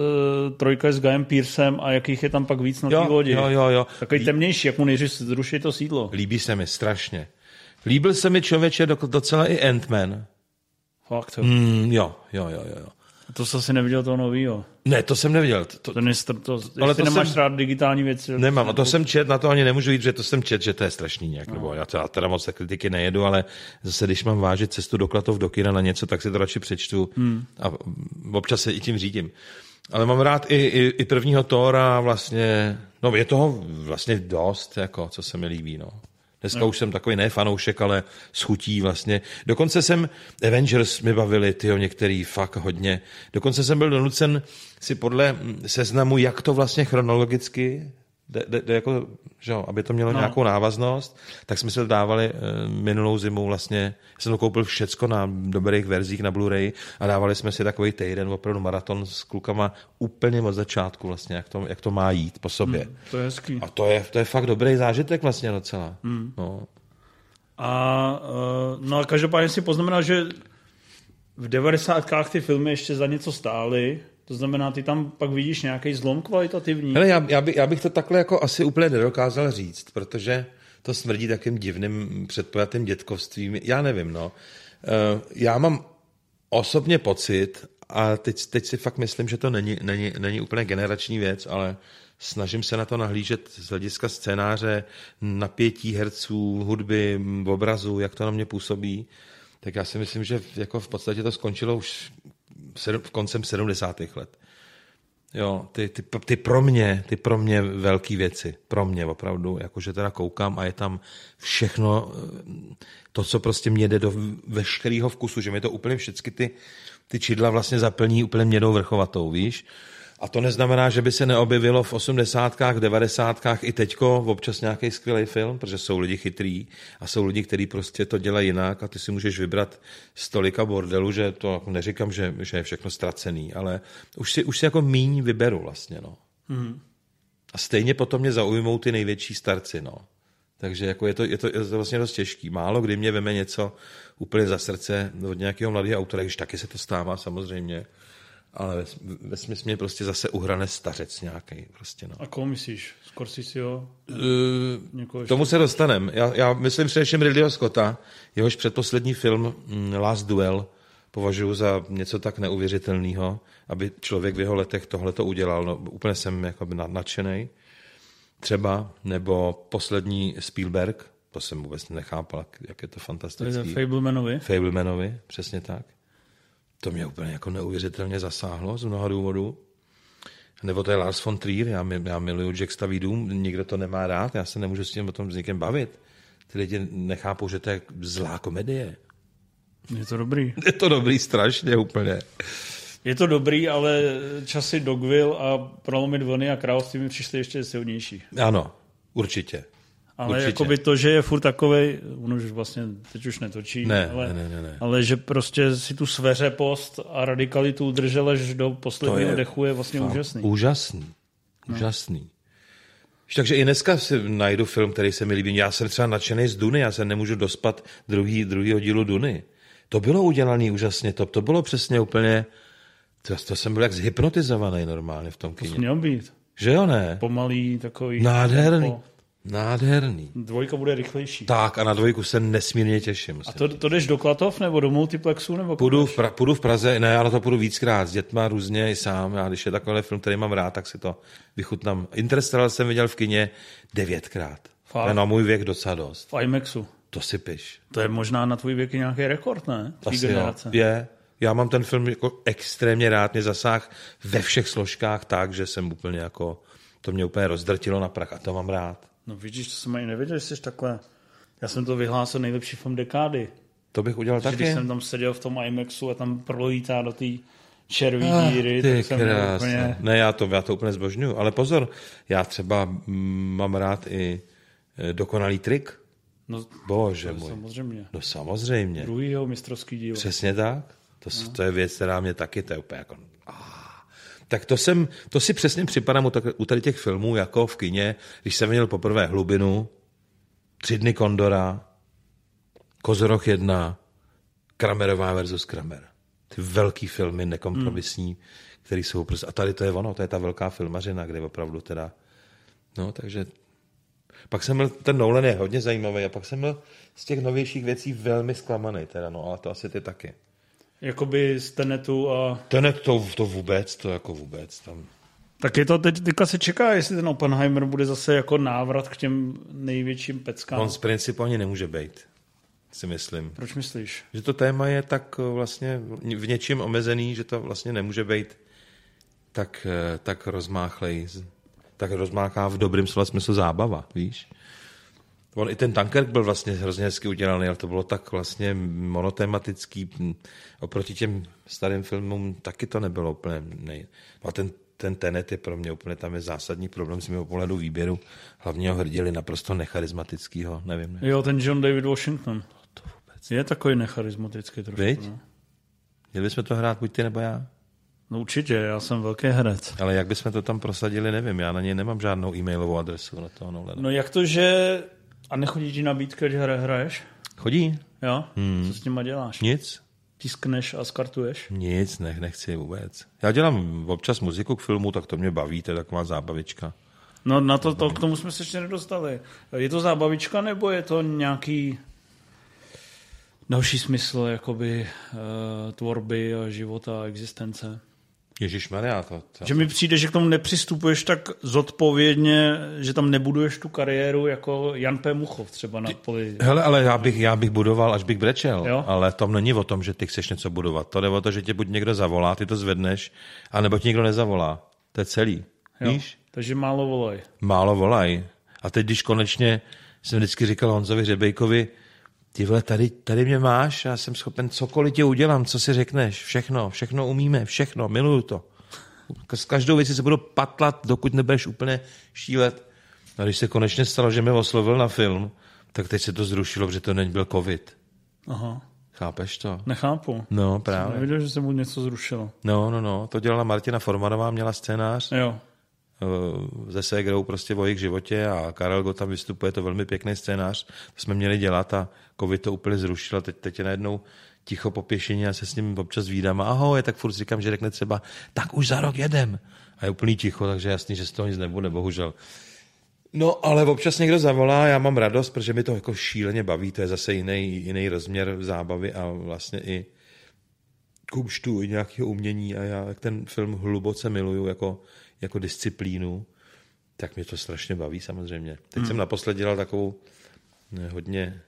trojka je s Gujem Pearsem a jakých je tam pak víc na té Jo, lodi. jo, jo, jo. Takový temnější, jak mu nejdřív zruší to sídlo. Líbí se mi strašně. Líbil se mi člověče do- docela i Ant-Man. Fakt, jo. Mm, jo, jo, jo, jo. jo. To jsi asi neviděl toho novýho. Ne, to jsem neviděl. To, to, nestr, to, Ale to nemáš jsem- rád digitální věci. nemám, a to jsem čet, na to ani nemůžu jít, že to jsem čet, že to je strašný nějak, no. nebo já teda, teda moc tak kritiky nejedu, ale zase, když mám vážit cestu do Klatov, do kina na něco, tak si to radši přečtu hmm. a občas se i tím řídím. Ale mám rád i, i, i prvního Tóra vlastně, no je toho vlastně dost, jako, co se mi líbí, no. Dneska už jsem takový ne fanoušek, ale schutí vlastně. Dokonce jsem, Avengers mi bavili, tyjo, některý fakt hodně. Dokonce jsem byl donucen si podle seznamu, jak to vlastně chronologicky jde, jde, jde jako, že jo, aby to mělo no. nějakou návaznost, tak jsme se to dávali e, minulou zimu vlastně, jsem to koupil všecko na dobrých verzích na Blu-ray a dávali jsme si takový týden, opravdu maraton s klukama úplně od začátku vlastně, jak to, jak to má jít po sobě. Hmm. To je hezký. A to je, to je fakt dobrý zážitek vlastně docela. Hmm. No. A, uh, no a každopádně si poznamenal, že v devadesátkách ty filmy ještě za něco stály, to znamená, ty tam pak vidíš nějaký zlom kvalitativní. Hele, já, já, by, já bych to takhle jako asi úplně nedokázal říct, protože to smrdí takým divným předpojatým dětkovstvím. Já nevím, no. Eh, Já mám osobně pocit, a teď, teď si fakt myslím, že to není, není, není úplně generační věc, ale snažím se na to nahlížet z hlediska scénáře, napětí herců, hudby, obrazu, jak to na mě působí. Tak já si myslím, že jako v podstatě to skončilo už v koncem 70. let. Jo, ty, ty, ty pro mě, ty pro mě velké věci, pro mě opravdu, jakože teda koukám a je tam všechno, eh, to, co prostě mě jde do veškerého vkusu, že mi to úplně všechny ty, ty čidla vlastně zaplní úplně mědou vrchovatou, víš? A to neznamená, že by se neobjevilo v 80. 90. i teďko občas nějaký skvělý film, protože jsou lidi chytrý a jsou lidi, kteří prostě to dělají jinak a ty si můžeš vybrat stolika bordelu, že to jako neříkám, že, že je všechno ztracený, ale už si, už si jako míň vyberu vlastně, no. Mm. A stejně potom mě zaujmou ty největší starci, no. Takže jako je, to, je, to, je to vlastně dost těžký. Málo kdy mě veme něco úplně za srdce od nějakého mladého autora, když taky se to stává samozřejmě ale ve, ve smyslu mě prostě zase uhrane stařec nějaký. Prostě, no. A koho myslíš? jo? Uh, tomu se dostanem. Já, já myslím především Ridleyho Scotta, jehož předposlední film mm, Last Duel považuji za něco tak neuvěřitelného, aby člověk v jeho letech tohle to udělal. No, úplně jsem jako nadšený. Třeba, nebo poslední Spielberg, to jsem vůbec nechápal, jak je to fantastické. Fablemanovi? Fablemanovi, přesně tak. To mě úplně jako neuvěřitelně zasáhlo z mnoha důvodů. Nebo to je Lars von Trier, já, já miluju Jack staví dům, nikdo to nemá rád, já se nemůžu s tím o tom s někým bavit. Ty lidi nechápou, že to je zlá komedie. Je to dobrý. Je to dobrý strašně úplně. Je to dobrý, ale časy Dogville a Prolomit vlny a království mi přišly ještě silnější. Ano, určitě. Ale jako by to, že je furt takový, on už vlastně teď už netočí, ne, ale, ne, ne, ne. ale že prostě si tu sveřepost a radikalitu udržel až do posledního je dechu je vlastně fakt, úžasný. Úžasný. No. Úžasný. Takže i dneska si najdu film, který se mi líbí. Já jsem třeba nadšený z Duny, já se nemůžu dospat druhý, druhýho dílu Duny. To bylo udělané úžasně, to, to bylo přesně úplně, to, to jsem byl jak zhypnotizovaný normálně v tom kině. To měl být. Že jo, ne? Pomalý, takový. Nádherný. Tempo. Nádherný. Dvojka bude rychlejší. Tak a na dvojku se nesmírně těším. A to, to jdeš do Klatov nebo do multiplexu? Nebo půjdu, v pra, půjdu v Praze, ne, ale to půjdu víckrát s dětma různě i sám. Já když je takový film, který mám rád, tak si to vychutnám. Interstellar jsem viděl v kině devětkrát. Fakt? Na můj věk docela dost. V IMAXu? To si piš. To je možná na tvůj věk nějaký rekord, ne? Tvý Asi generace. Jo. Je. Já mám ten film jako extrémně rád, mě zasáh ve všech složkách tak, že jsem úplně jako, to mě úplně rozdrtilo na prach a to mám rád. No vidíš, to jsem ani nevěděl, že jsi takhle. Já jsem to vyhlásil nejlepší film dekády. To bych udělal taky. Když jsem tam seděl v tom IMAXu a tam prolítá do té červí ah, díry. Ty tak jsem úplně... Ne, já to, já to úplně zbožňuju. Ale pozor, já třeba mám rád i e, dokonalý trik. No, Bože můj. Samozřejmě. No samozřejmě. Druhýho mistrovský díl. Přesně tak. To, no. to je věc, která mě taky, to je úplně jako tak to, jsem, to si přesně připadám u, u tady těch filmů jako v kině, když jsem viděl poprvé Hlubinu, Tři dny Kondora, Kozoroch 1, Kramerová versus Kramer. Ty velký filmy, nekompromisní, hmm. které jsou prostě... A tady to je ono, to je ta velká filmařina, kde opravdu teda... No, takže... Pak jsem byl, ten Nolan je hodně zajímavý a pak jsem byl z těch novějších věcí velmi zklamaný teda, no, ale to asi ty taky. Jakoby z Tenetu a... Tenet to, to vůbec, to jako vůbec. Tam... Tak je to teď, teďka se čeká, jestli ten Oppenheimer bude zase jako návrat k těm největším peckám. On z principu ani nemůže být, si myslím. Proč myslíš? Že to téma je tak vlastně v něčím omezený, že to vlastně nemůže být tak, eh, tak rozmáchlej, tak rozmáchá v dobrém slova smyslu zábava, víš? On i ten tanker byl vlastně hrozně hezky udělaný, ale to bylo tak vlastně monotematický. Oproti těm starým filmům taky to nebylo úplně nej... A ten, ten Tenet je pro mě úplně tam je zásadní problém z mého pohledu výběru hlavního hrdili naprosto necharismatického, nevím. Ne. Jo, ten John David Washington. To vůbec. Je takový necharismatický trošku. Víď? No. Měli bychom to hrát buď ty nebo já? No určitě, já jsem velký herec. Ale jak bychom to tam prosadili, nevím. Já na něj nemám žádnou e-mailovou adresu. Na toho no jak to, že a nechodí ti nabídka, že hra hraješ? Chodí. Jo? Hmm. Co s těma děláš? Nic. Tiskneš a skartuješ? Nic, ne, nechci vůbec. Já dělám občas muziku k filmu, tak to mě baví, to je taková zábavička. No na to, to, k tomu jsme se ještě nedostali. Je to zábavička, nebo je to nějaký další smysl jakoby uh, tvorby a života a existence? Ježíš Maria, to, to... Že mi přijde, že k tomu nepřistupuješ tak zodpovědně, že tam nebuduješ tu kariéru jako Jan P. Muchov třeba na poli. Hele, ale já bych, já bych budoval, až bych brečel. Jo? Ale to není o tom, že ty chceš něco budovat. To jde o to, že tě buď někdo zavolá, ty to zvedneš, anebo ti někdo nezavolá. To je celý. Jo? Víš? Takže málo volaj. Málo volaj. A teď, když konečně jsem vždycky říkal Honzovi Řebejkovi, ty vole, tady, tady mě máš, já jsem schopen cokoliv ti udělám, co si řekneš, všechno, všechno umíme, všechno, miluju to. S každou věcí se budu patlat, dokud nebudeš úplně šílet. A když se konečně stalo, že mě oslovil na film, tak teď se to zrušilo, protože to nebyl covid. Aha. Chápeš to? Nechápu. No, Jsem právě. nevěděl, že se mu něco zrušilo. No, no, no. To dělala Martina Formanová, měla scénář Jo. Eh, ze Segrou prostě o jejich životě a Karel Go tam vystupuje, to velmi pěkný scénář. To jsme měli dělat a covid to úplně zrušil. Teď, teď je najednou ticho po pěšině a se s ním občas vídám a ahoj, tak furt říkám, že řekne třeba, tak už za rok jedem. A je úplný ticho, takže jasný, že z toho nic nebude, bohužel. No, ale občas někdo zavolá, já mám radost, protože mi to jako šíleně baví, to je zase jiný, jiný rozměr zábavy a vlastně i kumštu, i nějakého umění a já ten film hluboce miluju jako, jako disciplínu, tak mě to strašně baví samozřejmě. Teď hmm. jsem naposled dělal takovou ne, hodně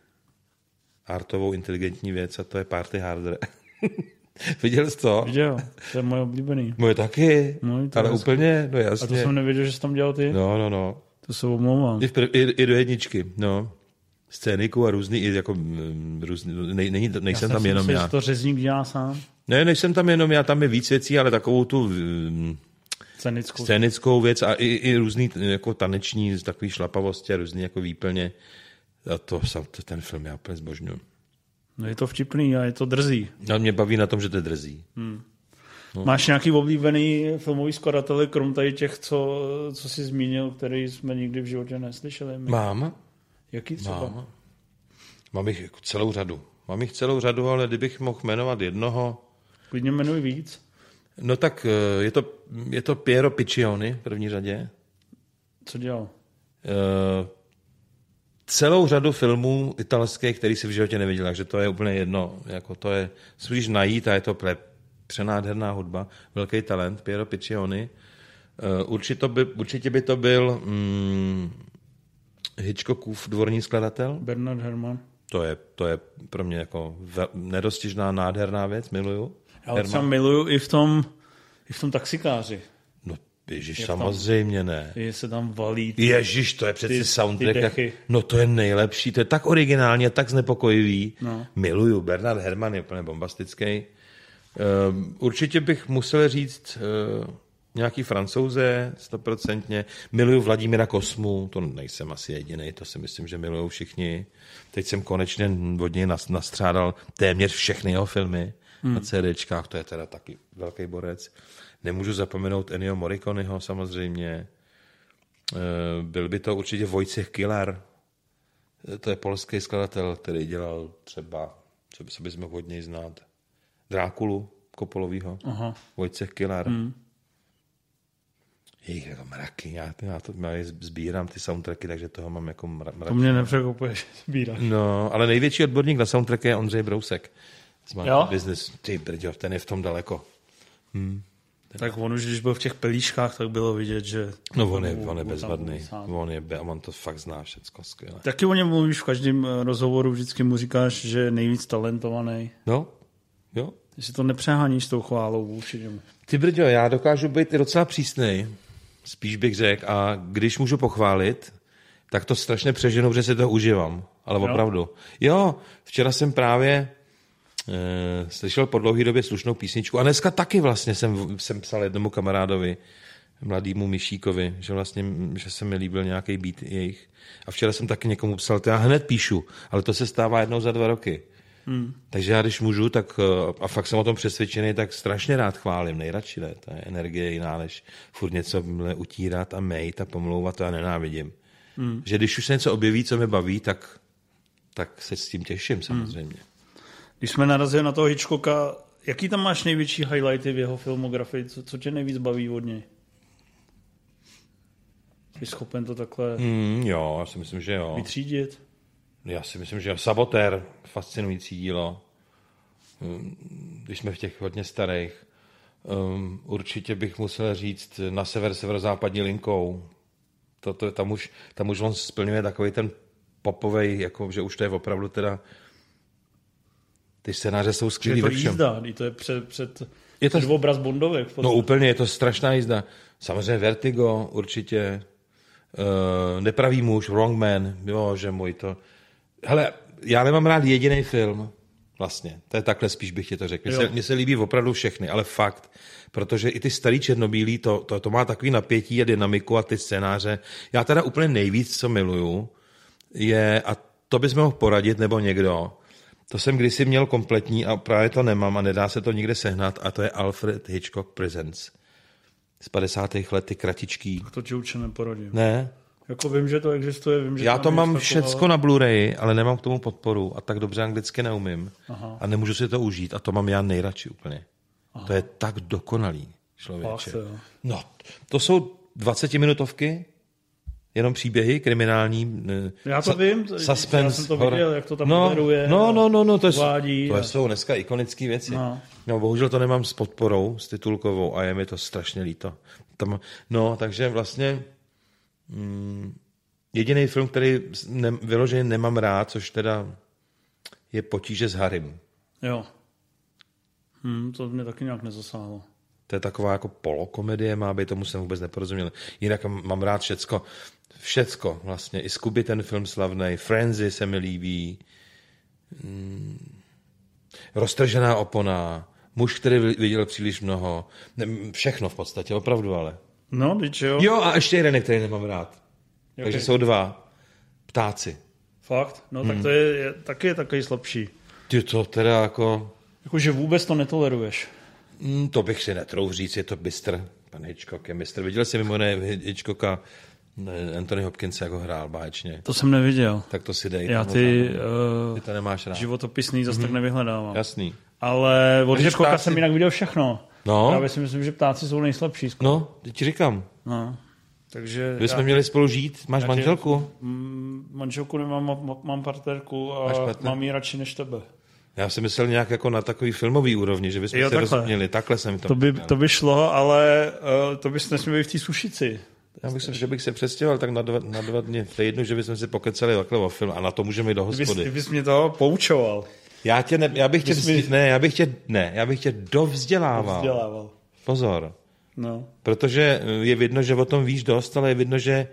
artovou, inteligentní věc a to je Party Harder. Viděl jsi to? Viděl, to je moje oblíbený. Moje taky, Můj, to ale je úplně, no A to jasně. jsem nevěděl, že jsi tam dělal ty? No, no, no. To se omlouvám. I, prv, i, i do jedničky, no. Scéniku a různý, i jako mm, různý, nej, není, nejsem Já tam jenom myslel, já. že to řezník dělá sám. Ne, nejsem tam jenom já, tam je víc věcí, ale takovou tu Cenickou. scénickou věc a i, i různý jako taneční, takový šlapavosti a různý jako výplně. A to, ten film já úplně zbožňuji. No je to vtipný a je to drzý. Ale mě baví na tom, že to je drzí. No. Máš nějaký oblíbený filmový skladatele, krom tady těch, co, co jsi zmínil, který jsme nikdy v životě neslyšeli? My. Mám, Jaký třeba? mám. Mám jich jako celou řadu. Mám jich celou řadu, ale kdybych mohl jmenovat jednoho, Klidně jmenuj víc. No tak eh, je to, je to Piero Piccioni v první řadě. Co dělal? Eh, celou řadu filmů italských, který si v životě neviděl, takže to je úplně jedno. Jako to je, musíš najít a je to pre, přenádherná hudba, velký talent, Piero Piccioni. Eh, určitě, by, určitě by to byl mm, Hitchcockův dvorní skladatel. Bernard Herrmann. To je, to je pro mě jako ve, nedostižná, nádherná věc, miluju. Já ho Herman. třeba miluju i v tom, i v tom taxikáři. No, Jak tam- samozřejmě ne. Je se tam valí. Ježíš, to je přeci Ty- soundtrack. ty dechy. no to je nejlepší, to je tak originální a tak znepokojivý. No. Miluju, Bernard Herrmann je úplně bombastický. Um, určitě bych musel říct uh, nějaký francouze, stoprocentně. Miluju Vladimíra Kosmu, to nejsem asi jediný, to si myslím, že milují všichni. Teď jsem konečně od něj nas- nastřádal téměř všechny jeho filmy hmm. na CDčkách, to je teda taky velký borec. Nemůžu zapomenout Ennio Morriconeho samozřejmě. Eh, Byl by to určitě Wojciech Killer. Eh, To je polský skladatel, který dělal třeba, co by se bys mohl od něj znát, Drákulu Kopolovýho. Aha. Wojciech Killer. Hmm. Jejich jako mraky, já, já to já sbírám ty soundtracky, takže toho mám jako mra, mrak. To mě nepřekopuje, že sbíráš. No, ale největší odborník na soundtracky je Ondřej Brousek. Smart Jo? Business. Ty brďo, ten je v tom daleko. Tak on už, když byl v těch pelíškách, tak bylo vidět, že... No on je, on je bezvadný. On je, be- on to fakt zná všecko skvěle. Taky o něm mluvíš v každém eh, rozhovoru, vždycky mu říkáš, že je nejvíc talentovaný. No, jo. Jestli to nepřeháníš s tou chválou vůči němu. Ty brďo, já dokážu být i docela přísnej, spíš bych řekl, a když můžu pochválit, tak to strašně přeženu, protože si to užívám. Ale Jo? opravdu. Jo, včera jsem právě e, slyšel po dlouhé době slušnou písničku a dneska taky vlastně jsem, jsem psal jednomu kamarádovi, mladýmu Myšíkovi, že vlastně, že se mi líbil nějaký beat jejich. A včera jsem taky někomu psal, to já hned píšu, ale to se stává jednou za dva roky. Hmm. Takže já když můžu, tak eh, a fakt jsem o tom přesvědčený, tak strašně rád chválím, nejradši ne. Ta energie je jiná, než furt něco utírat a mejt a pomlouvat, to já nenávidím. Hmm. Že když už se něco objeví, co mě baví, tak, tak se s tím těším samozřejmě. Když jsme narazili na toho Hitchcocka, jaký tam máš největší highlighty v jeho filmografii? Co, co tě nejvíc baví od něj? Jsi schopen to takhle Hmm, jo, já si myslím, že jo. vytřídit? Já si myslím, že jo. Sabotér, fascinující dílo. Um, Když jsme v těch hodně starých. Um, určitě bych musel říct na sever severozápadní linkou. To, to, tam, už, tam už on splňuje takový ten popovej, jako, že už to je opravdu teda ty scénáře jsou Že skvělý je to jízda, to je před, před, Je to- obraz Bondovek. No úplně, je to strašná jízda. Samozřejmě Vertigo, určitě. Uh, nepravý muž, Wrong Man, jo, že můj to... Hele, já nemám rád jediný film. Vlastně. To je takhle spíš bych ti to řekl. Mně se, mně se líbí opravdu všechny, ale fakt. Protože i ty starý černobílý, to, to, to má takový napětí a dynamiku a ty scénáře. Já teda úplně nejvíc, co miluju, je, a to bys mohl poradit, nebo někdo, to jsem kdysi měl kompletní a právě to nemám a nedá se to nikde sehnat a to je Alfred Hitchcock Presents. Z 50. let, ty kratičký. To ti určitě neporadím. Ne, Jako vím, že to existuje, vím, že já to mám všecko na Blu-ray, ale nemám k tomu podporu a tak dobře anglicky neumím. Aha. A nemůžu si to užít a to mám já nejradši úplně. Aha. To je tak dokonalý, člověče. Jo. No, to jsou 20 minutovky, jenom příběhy kriminální. eh, Já to sa- vím, suspense, já jsem to viděl, jak to tam no, moderuje No, no, no, no, to, je, uvádí to a- jsou dneska ikonické věci. No. No, bohužel to nemám s podporou, s titulkovou a je mi to strašně líto. Tam, no, takže vlastně mm, jediný film, který ne, vyloženě nemám rád, což teda je Potíže s Harrym. Jo. Hm, to mě taky nějak nezasáhlo. To je taková jako polokomedie, má být, tomu jsem vůbec neporozuměl. Jinak mám rád všecko. Všecko vlastně. I Scooby ten film slavný. Frenzy se mi líbí. Mm. Roztržená opona. Muž, který viděl příliš mnoho. Ne, všechno v podstatě, opravdu ale. No, teď jo. Jo, a ještě jeden, který nemám rád. Jaký? Takže jsou dva. Ptáci. Fakt? No, Hmm. tak to je, je taky je takový slabší. Ty to teda jako... Jakože vůbec to netoleruješ. Mm, to bych si netrouf říct, je to bystr. Pan Hitchcock je mistr. Viděl jsi mimo jiné Hitchcocka ne, Anthony Hopkins, jak ho hrál báječně. To jsem neviděl. Tak to si dej. Já ty uh, Ty to nemáš rád. životopisný zase tak nevyhledávám. Jasný. Ale od Takže Hitchcocka ptáci- jsem jinak viděl všechno. No. Právě si myslím, že ptáci jsou nejslabší. skoro. No, teď ti říkám. No. Takže jsme já, měli spolu žít, máš manželku? mm, manželku nemám, mám, partnerku a Máš partner? mám ji radši než tebe. Já si myslel nějak jako na takový filmový úrovni, že bychom Jo, se takhle. rozuměli. Takhle jsem to To by, to by šlo, ale uh, to bys nesměl být v té sušici. Já bych se, že bych se přestěhoval tak na dva, na dva dny v týdnu, že bychom si pokecali takhle o film a na to můžeme jít do Ty bys, ty hospody. bys mě to poučoval, Já, tě ne, já bych tě mi-. Ne, já bych tě, ne, já bych tě dovzdělával. vzdělával. Pozor. No. Protože je vidno, že o tom víš dost, ale je vidno, že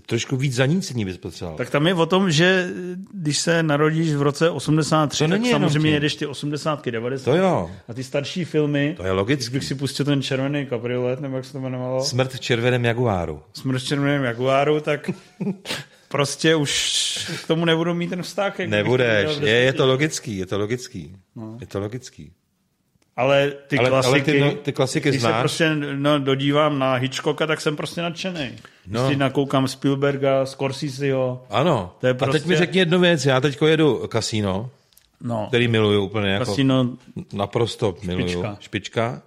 trošku víc zanícení bys potřeboval. Tak tam je o tom, že když se narodíš v roce 83, To tak samozřejmě tím. jedeš ty 80, 90. To jo, A ty starší filmy, to je když logický. bych si pustil ten červený kabriolet, nebo jak se to jmenovalo, Smrt v červeném jaguáru. Smrt v červeném jaguáru, tak prostě už k tomu nebudu mít ten vztah. jak Nebudeš. Je, je to logický, je to logický. Je to logický. Ale ty Ale- ale klasiky, ty no- ty klasiky když se znáš? prostě no, dodívám na Hitchcocka, tak jsem prostě nadšený. No. Když si nakoukám Spielberga, Scorseseho, Ano. To je A teď prostě- mi řekni jednu věc. Já teď jedu kasíno, no, který miluju úplně jako kasino, naprosto miluju. Špička. Špička.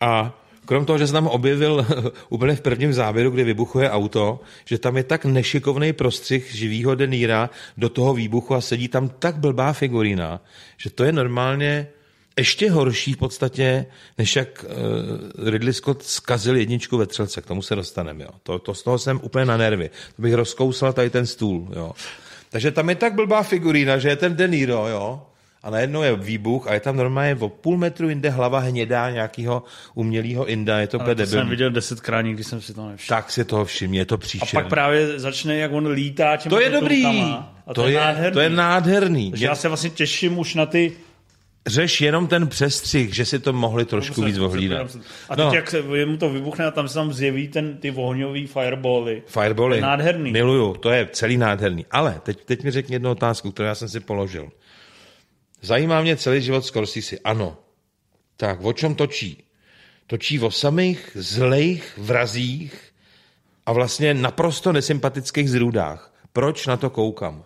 A krom toho, že se tam objevil úplně v prvním záběru, kdy vybuchuje auto, že tam je tak nešikovný prostřih živýho deníra do toho výbuchu a sedí tam tak blbá figurína, že to je normálně ještě horší v podstatě, než jak uh, Ridley Scott zkazil jedničku ve třelce. K tomu se dostaneme. Jo. To, to, z toho jsem úplně na nervy. To bych rozkousal tady ten stůl. Jo. Takže tam je tak blbá figurína, že je ten De Niro, jo, a najednou je výbuch a je tam normálně o půl metru jinde hlava hnědá nějakého umělého inda, je to úplně to jsem viděl desetkrát, nikdy jsem si to nevšiml. Tak si toho všimni, je to A příšerný. pak právě začne, jak on lítá těma To je dobrý. A to, je, nádherný. to je nádherný. Takže já se vlastně těším už na ty... Řeš jenom ten přestřih, že si to mohli trošku víc ohlídat. A teď No. jak se mu to vybuchne a tam se tam zjeví ten, ty ohňový firebally. Firebally. To je nádherný. Miluju, to je celý nádherný. Ale teď, teď mi řekni jednu otázku, kterou já jsem si položil. Zajímá mě celý život Scorsese. Ano. Tak, o čem točí? Točí o samých zlejch vrazích a vlastně naprosto nesympatických zrůdách. Proč na to koukám?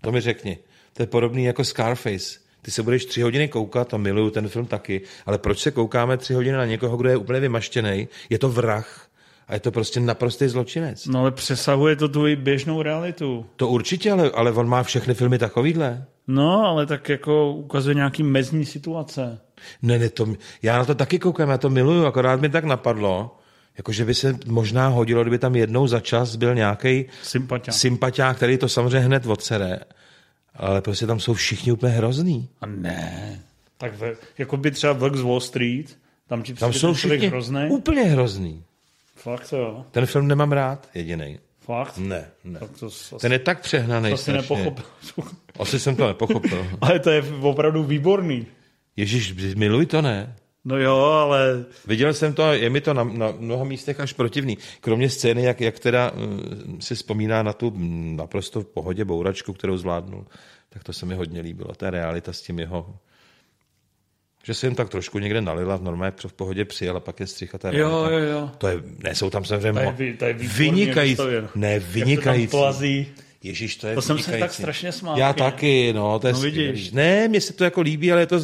To mi řekni. To je podobný jako Scarface. Ty se budeš tři hodiny koukat, a miluju ten film taky, ale proč se koukáme tři hodiny na někoho, kdo je úplně vymaštěný? Je to vrah a je to prostě naprostý zločinec. No ale přesahuje to tu běžnou realitu. To určitě, ale, ale on má všechny filmy takovýhle. No, ale tak jako ukazuje nějaký mezní situace. Ne, ne, to, já na to taky koukám, já to miluju, akorát mi tak napadlo, jako že by se možná hodilo, kdyby tam jednou za čas byl nějaký Sympatia. sympatiák, který to samozřejmě hned odsere, ale prostě tam jsou všichni úplně hrozný. A ne. Tak ve, jako by třeba Vlk z Wall Street, tam ti Tam přijde jsou všichni hrozný. úplně hrozný. Fakt jo. Ten film nemám rád, jediný. Fakt? Ne, ne. Tak to asi, Ten je tak přehnaný. asi strašně. nepochopil. Asi jsem to nepochopil. Ale to je opravdu výborný. Ježíš, miluj to, ne? No jo, ale Viděl jsem to a je mi to na, na mnoha místech až protivný. Kromě scény, jak, jak teda uh, si vzpomíná na tu mm, naprosto v pohodě bouračku, kterou zvládnul, tak to se mi hodně líbilo. Ta realita s tím jeho... Že se jen tak trošku někde nalila, v normálně v pohodě přijel a pak je střicha ta jo, realita. jo, jo. To je, ne, jsou tam samozřejmě... Je výborně vynikající. vystavěno. Ne, Jak to tam vynikající. plazí. Ježíš, to je To jsem se vynikající. tak strašně smál. Já taky, no, to je No vidíš. Ne, mně se to jako líbí, ale je to,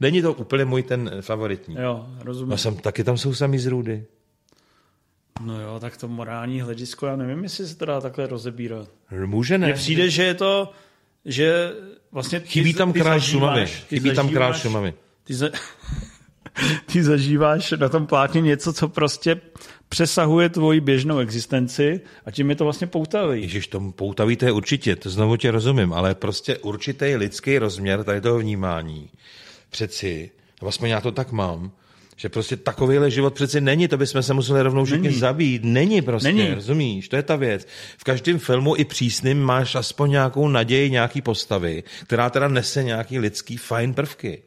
není to úplně můj ten favoritní. Jo, rozumím. No jsem, taky tam jsou sami z růdy. No jo, tak to morální hledisko, já nevím, jestli se to dá takhle rozebírat. Může ne. Mně přijde, že je to, že vlastně... Chybí tam král Šumavy. Chybí tam král Šumavy. Ty, za, ty zažíváš na tom plátně něco, co prostě přesahuje tvoji běžnou existenci a tím je to vlastně poutavý. Ježiš, tomu poutaví to je určitě, to znovu tě rozumím, ale prostě určitý lidský rozměr tady toho vnímání. Přeci, aspoň já to tak mám, že prostě takovýhle život přeci není, to bychom se museli rovnou všichni Není. zabít. Není prostě, Není. rozumíš? To je ta věc. V každém filmu i přísným máš aspoň nějakou naději, nějaký postavy, která teda nese nějaký lidský fajn prvky.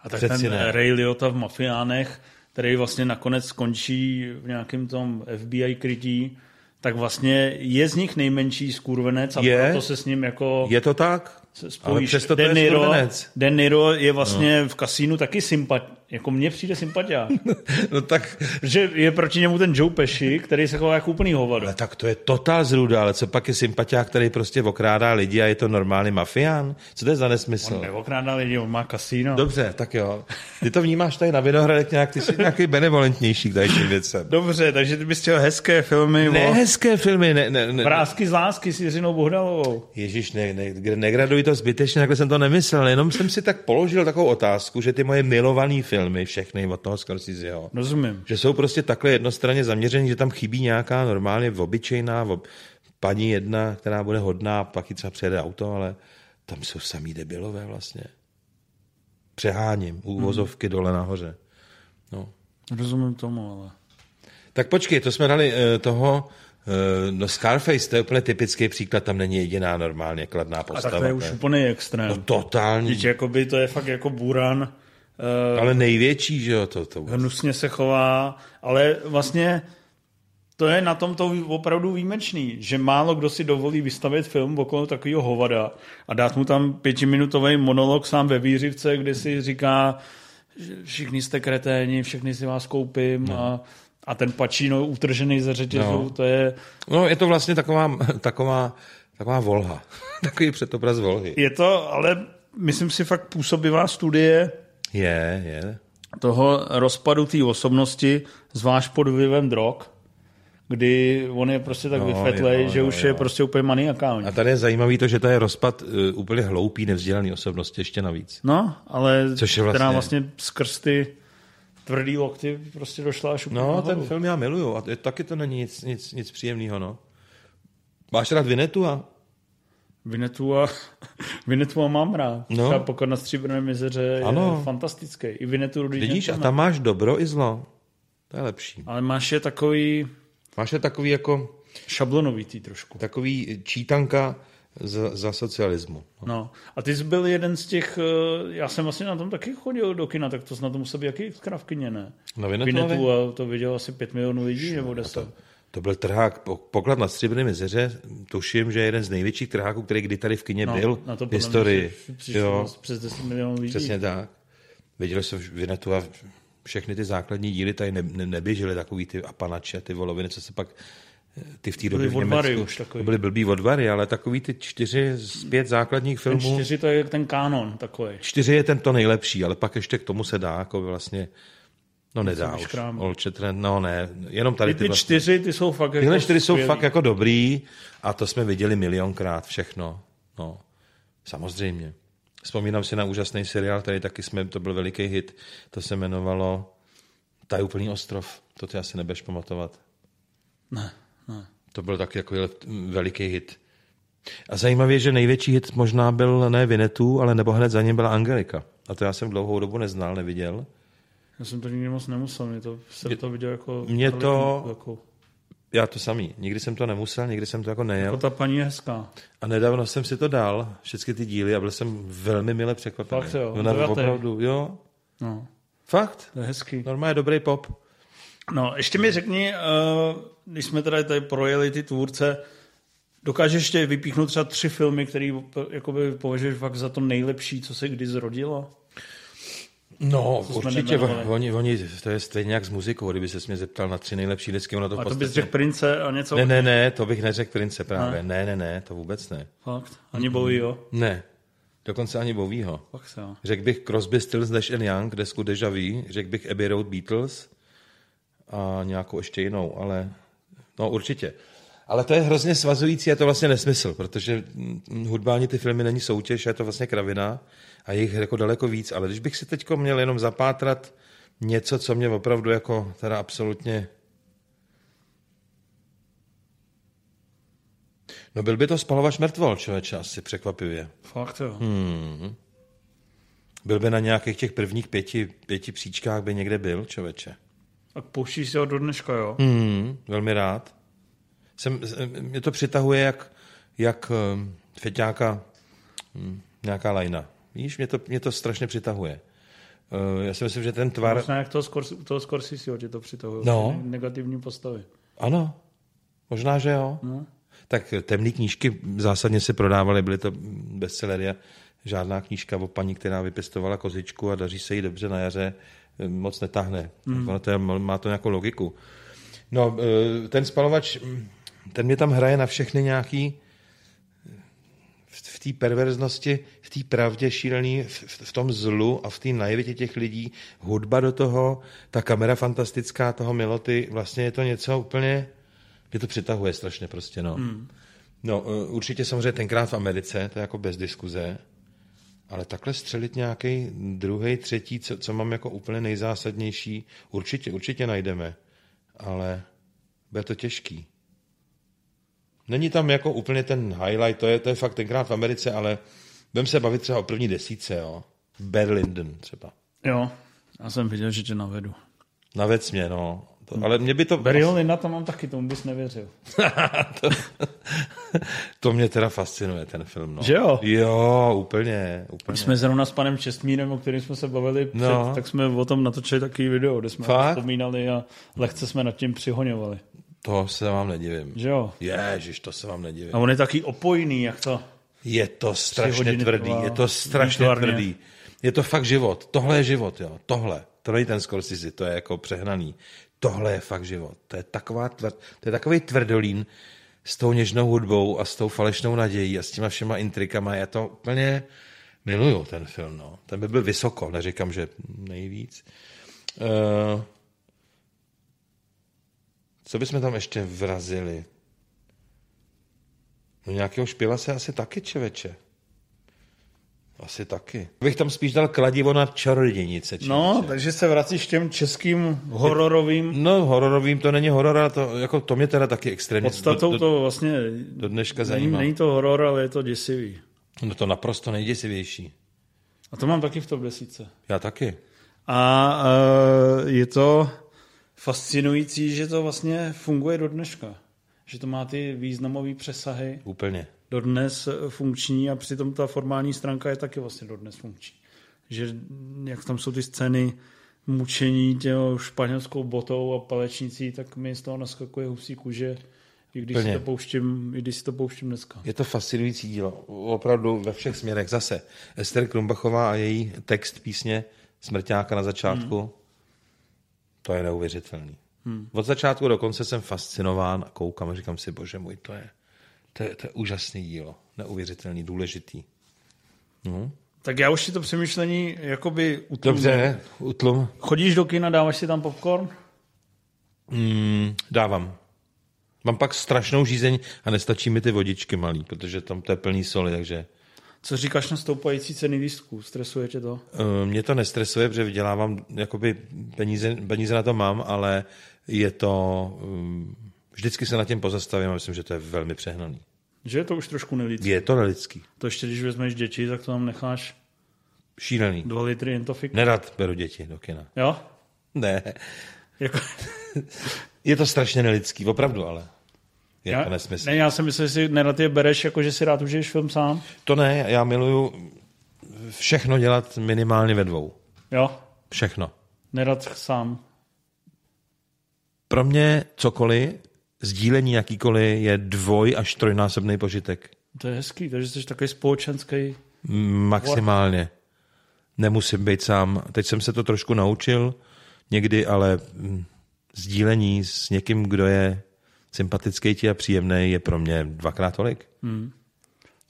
A tak Přeci ten ne. Ray Liotta v Mafiánech, který vlastně nakonec skončí v nějakém tom FBI krytí, tak vlastně je z nich nejmenší skurvenec a Je. proto se s ním jako Je to tak? se Ale spojíš. přesto to De je Niro, skurvenec. De Niro je vlastně no. v kasínu taky sympat, jako mně přijde sympatia. No tak, Protože je proti němu ten Joe Pesci, který se chová jako úplný hovado. ale tak to je totál zrůda, ale co pak je sympatiák, který prostě okrádá lidi a je to normální mafián? Co to je za nesmysl? On neokrádá lidi, on má kasíno. Dobře, tak jo. Ty to vnímáš tady na Vinohradech nějak, ty jsi nějaký benevolentnější k tady těm věcem. Dobře, takže ty bys chtěl hezké filmy Ne o hezké filmy, ne, ne, ne. Vrázky z lásky s Jiřinou Bohdalovou. Ježíš, ne, ne, negraduj to zbytečně, takhle jsem to nemyslel, jenom jsem si tak položil takovou otázku, že ty moje milované filmy, všechny od toho Scorseseho, Rozumím. že jsou prostě takhle jednostranně zaměřený, že tam chybí nějaká normálně obyčejná ob, paní jedna, která bude hodná, pak ji třeba přijede auto, ale tam jsou samý debilové vlastně. Přeháním, úvozovky dole nahoře. No. Rozumím tomu, ale... Tak počkej, to jsme dali uh, toho, uh, no Scarface, to je úplně typický příklad, tam není jediná normálně kladná A postava. tak to je už úplný extrém. No totální, Teď jakoby to je fakt jako buran, uh, ale největší, že jo, to, to hnusně se chová, ale vlastně to je na tom to opravdu výjimečný, že málo kdo si dovolí vystavit film okolo takového hovada a dát mu tam pětiminutový monolog sám ve výřivce, kde si říká, že všichni jste kreténi, všechny si vás koupím no. a, a ten pačíno utržený ze řetězu, no. to je, No, je to vlastně taková, taková, taková volha. Takový předobraz volhy. je to, ale myslím si fakt působivá studie Je, je. toho rozpadu té osobnosti, zvlášť pod vlivem drog, kdy on je prostě tak No, vyfetlej, jo, že jo, už jo. je prostě úplně maniakální. A tady je zajímavý to, že to je rozpad uh, úplně hloupý, nevzdělaný osobnosti ještě navíc. No, ale Což je vlastně- která vlastně skrz ty tvrdý lokty prostě došla až úplně No, nahoru. ten film já miluju a taky to není nic, nic, nic příjemného, no. Máš rád Vinetu a Vinetu a, Vinetu a mám rád. No. Třeba Pokor na stříbrném jezeře je Ano. fantastický. I Vinetu Rudy vidíš, a tam máš dobro i zlo. To je lepší. Ale máš je takový Máš je takový jako, šablonovitý trošku. takový čítanka za, za socialismu. No. A ty jsi byl jeden z těch, eh, já jsem vlastně na tom taky chodil do kina, tak to snad to musel být jaký kravkyně, ne? Na Vinetuovi? Vinetu a to viděl asi pět milionů lidí, nebo deset. To byl trhák, po- poklad na Stříbrném jezeře, tuším, že je jeden z největších trháků, který kdy tady v kině byl No, na to v historii. Jo, přes 10 milionů lidí. přesně tak. Viděli jsme Vinetu a všechny ty základní díly tady ne, ne, neběžely, takový ty apanače, ty voloviny, co se pak eh, ty v té době v Německu, už takový. to byly blbý odvary, ale takový ty čtyři z pět základních Ten filmů, čtyři to je ten kánon takový. čtyři je ten to nejlepší, ale pak ještě k tomu se dá, jako vlastně, no nedá už. Old Shatterhand, no ne, jenom tady Ty, ty, ty vlastně, čtyři, ty jsou fakt Tyhle jako čtyři jsou skvělý. fakt jako dobrý a to jsme viděli milionkrát všechno. No, samozřejmě. Vzpomínám si na úžasný seriál, který taky jsme, to byl veliký hit, to se jmenovalo Tajúplný ostrov. To ty asi nebudeš pamatovat. Ne, ne. To byl taky jako veliký hit. A zajímavé je, že největší hit možná byl ne Vinetu, ale nebo hned za ním byla Angelika. A to já jsem dlouhou dobu neznal, neviděl. Já jsem to nikdy moc nemusel, mě to, jsem to viděl jako... Mě to- Jako, Já to samý. Nikdy jsem to nemusel, nikdy jsem to jako nejel. Jako ta paní je hezká. A nedávno jsem si to dal, všechny ty díly, a byl jsem velmi mile překvapený. Fakt jo, Ona opravdu, jo. No, Fakt? to je hezký. Normálně dobrý pop. No, ještě mi řekni, eh, když jsme tady, tady projeli ty tvůrce, dokážeš ještě vypíchnout třeba tři filmy, které jakoby považuješ fakt za to nejlepší, co se kdy zrodilo? No, určitě, oni, oni, to je stejně jak s muzikou, kdyby se mě zeptal na tři nejlepší lidsky, ono to A to bys řekl Prince a něco? Ne, ne, ne, to bych neřekl Prince právě. Ne, ne, ne, to vůbec ne. Fakt? Ani Bowieho? Ne, dokonce ani Bowieho. Fakt se jo. Řekl bych Crosby, Stills, Nash and Young, desku Deja Vu, řekl bych Abbey Road Beatles a nějakou ještě jinou, ale no určitě. Ale to je hrozně svazující, je to vlastně nesmysl, protože mm, hudba ani ty filmy není soutěž, je to vlastně kravina a je jich jako daleko víc, ale když bych si teď měl jenom zapátrat něco, co mě opravdu jako teda absolutně No byl by to spalovač mrtvol, člověče, asi překvapivě. Fakt jo. Hmm. Byl by na nějakých těch prvních pěti, pěti příčkách, by někde byl, člověče. A pouštíš si ho do dneška, jo? Hmm, velmi rád. Jsem, mě to přitahuje jak, jak feťáka hm, nějaká lajna. Víš, mě to, mě to strašně přitahuje. Uh, já si myslím, že ten tvar... Možná jak toho, Scors- toho Scorseseho tě to přitahuje. No. Negativní postavy. Ano, možná, že jo. No. Tak temné knížky zásadně se prodávaly, byly to bestsellery a žádná knížka o paní, která vypěstovala kozičku a daří se jí dobře na jaře, moc netáhne. Mm. Ono to je, má to nějakou logiku. No, eh, ten spalovač, mm, ten mě tam hraje na všechny nějaký v té perverznosti, v té pravdě šílený, v, v tom zlu a v té naivitě těch lidí, hudba do toho, ta kamera fantastická toho Miloty, vlastně je to něco úplně, mě to přitahuje strašně prostě, no. Hmm. No, eh, určitě samozřejmě tenkrát v Americe, to je jako bez diskuze, ale takhle střelit nějaký druhý, třetí, co, co mám jako úplně nejzásadnější, určitě, určitě najdeme, ale bude to těžký. Není tam jako úplně ten highlight, to je, to je fakt tenkrát v Americe, ale budeme se bavit třeba o první desíce, jo. Barry Lyndon třeba. Jo, já jsem viděl, že tě navedu. Navec mě, no. To, ale mě by to... Barryho Linda tam mám taky, tomu bys nevěřil. to, to mě teda fascinuje, ten film, no. Že jo? Jo, úplně, úplně. My jsme zrovna s panem Čestmírem, o kterým jsme se bavili, před, No. tak jsme o tom natočili takový video, kde jsme Fakt? vzpomínali a lehce jsme nad tím přihoňovali. To se vám nedivím. Že jo? Ježiš, to se vám nedivím. A on je taky opojný, jak to... Je to strašně tvrdý, je to strašně výtvarně. tvrdý. Je to fakt život. Tohle je život, jo. Tohle. To není ten Scorsese, to je jako přehnaný. Tohle je fakt život. To je, taková tvrd, to je takový tvrdolín s tou něžnou hudbou a s tou falešnou nadějí a s těma všema intrikama. Já to úplně miluju, ten film. No. Ten by byl vysoko, neříkám, že nejvíc. Uh, co bychom tam ještě vrazili? No nějakého špila se asi taky, čeveče. Asi taky. Bych tam spíš dal kladivo na čarodějnice. No, takže se vracíš k těm českým hororovým No, hororovým to není horor, ale to, jako, to mě teda taky extrémně podstatou do, do, to vlastně... do dneška Není, zajímá. není to horor, ale je to děsivý. No to naprosto nejděsivější. A to mám taky v top desíce. Já taky. A uh, je to fascinující, že to vlastně funguje do dneška. Že to má ty významové přesahy Úplně. dodnes funkční a přitom ta formální stránka je taky vlastně dodnes funkční. Že jak tam jsou ty scény mučení těho španělskou botou a palečnicí, tak mi z toho naskakuje husí kůže, i když, si Plně. to pouštím, i když si to pouštím dneska. Je to fascinující dílo. Opravdu ve všech směrech. Zase Ester Krumbachová a její text písně Smrťáka na začátku. Hmm. To je neuvěřitelný. Hmm. Od začátku do konce jsem fascinován a koukám a říkám si, bože můj, to je, to je, to je úžasný dílo. Neuvěřitelný, důležitý. No. Tak já už si to přemýšlení jakoby utlumím. Dobře, utlum. Chodíš do kina, dáváš si tam popcorn? Mm, dávám. Mám pak strašnou žízeň a nestačí mi ty vodičky malý, protože tam to je plný soli, takže Co říkáš na stoupající ceny lístků? Stresuje tě to? Uh, Mě to nestresuje, protože vydělávám, jakoby peníze, peníze na to mám, ale je to, um, vždycky se nad tím pozastavím a myslím, že to je velmi přehnaný. Že je to už trošku nelidský. Je to nelidský. To ještě, když vezmeš děti, tak to tam necháš Šílený. dva litry entofik. Nerad beru děti do kina. Jo? Ne, Jako, Je to strašně nelidský, opravdu, ale já, to nesmysl. ne, já si myslím, že si nerad je bereš, jako že si rád užiješ film sám. To ne, já miluju všechno dělat minimálně ve dvou. Jo, Všechno. nerad sám. Pro mě cokoliv, sdílení jakýkoliv je dvoj až trojnásobný požitek. To je hezký, takže jsi takový společenský. Maximálně. Nemusím být sám. Teď jsem se to trošku naučil někdy, ale sdílení s někým, kdo je sympatický ti a příjemný, je pro mě dvakrát tolik. Hmm.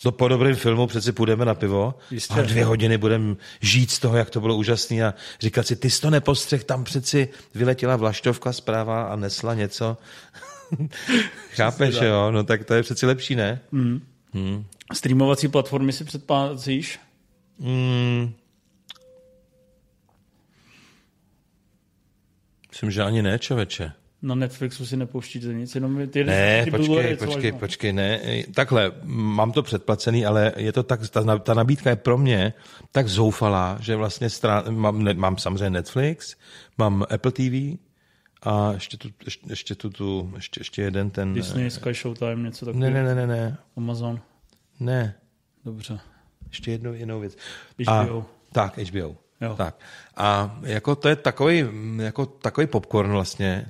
To po dobrém filmu přeci půjdeme na pivo Jistě. a dvě hodiny budeme žít z toho, jak to bylo úžasný a říkat si, ty jsi to nepostřeh, tam přeci vyletěla vlaštovka zpráva a nesla něco. Chápeš, jo? No tak to je přeci lepší, ne? Streamovací platformy si předplácíš? Mm. Myslím, že ani ne, čověče. Na Netflixu si nepouštíte nic, jenom ty Ne, ty počkej, počkej, máš- počkej, ne. Takhle, mám to předplacený, ale je to tak, ta, ta nabídka je pro mě tak zoufalá, že vlastně strá, mám, ne, mám samozřejmě Netflix, mám Apple TV a ještě tu, ještě, ještě tu, tu ještě, ještě jeden ten... Disney, Sky Showtime, něco Ne, takového. ne, ne, ne, ne, Amazon. ne, Dobře. ještě jednou, jednou věc. HBO. A, tak, HBO. Jo. Tak. A jako to je takový, jako takový popcorn vlastně,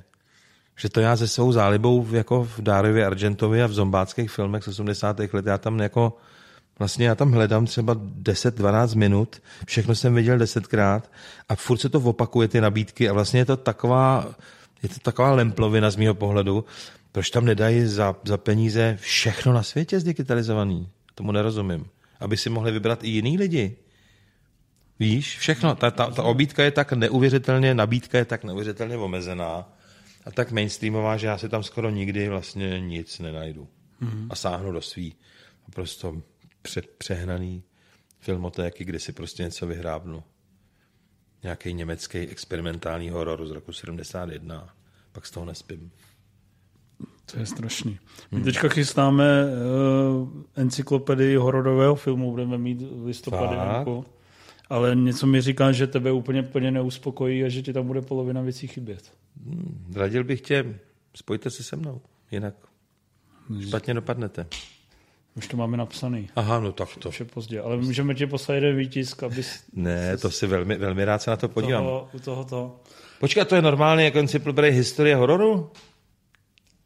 že to já se svou zálibou jako v Dárově Argentovi a v zombáckých filmech z 80. let, já tam jako Vlastně já tam hledám třeba 10-12 minut, všechno jsem viděl desetkrát a furt se to opakuje, ty nabídky a vlastně je to taková, je to taková lemplovina z mého pohledu, proč tam nedají za, za peníze všechno na světě zdigitalizovaný? Tomu nerozumím. Aby si mohli vybrat i jiný lidi. Víš, všechno, ta, ta, ta obídka je tak neuvěřitelně, nabídka je tak neuvěřitelně omezená a tak mainstreamová, že já si tam skoro nikdy vlastně nic nenajdu. Mm-hmm. A sáhnu do svý prostě pře, přehnaný filmotéky, kde si prostě něco vyhrábnu. Nějaký německý experimentální horor z roku 71. Pak z toho nespím. To je strašný. My teďka chystáme uh, encyklopedii hororového filmu, budeme mít v listopadu. Ale něco mi říká, že tebe úplně plně neuspokojí a že ti tam bude polovina věcí chybět. Radil bych tě, spojte se se mnou, jinak špatně dopadnete. Už to máme napsaný. Aha, no tak to. Už je pozdě. Ale můžeme ti poslat jeden výtisk, abys Ne, to si velmi, velmi rád se na to podívám. toho, u tohoto... Počkej, to je normálně jako encyklopedie historie hororu?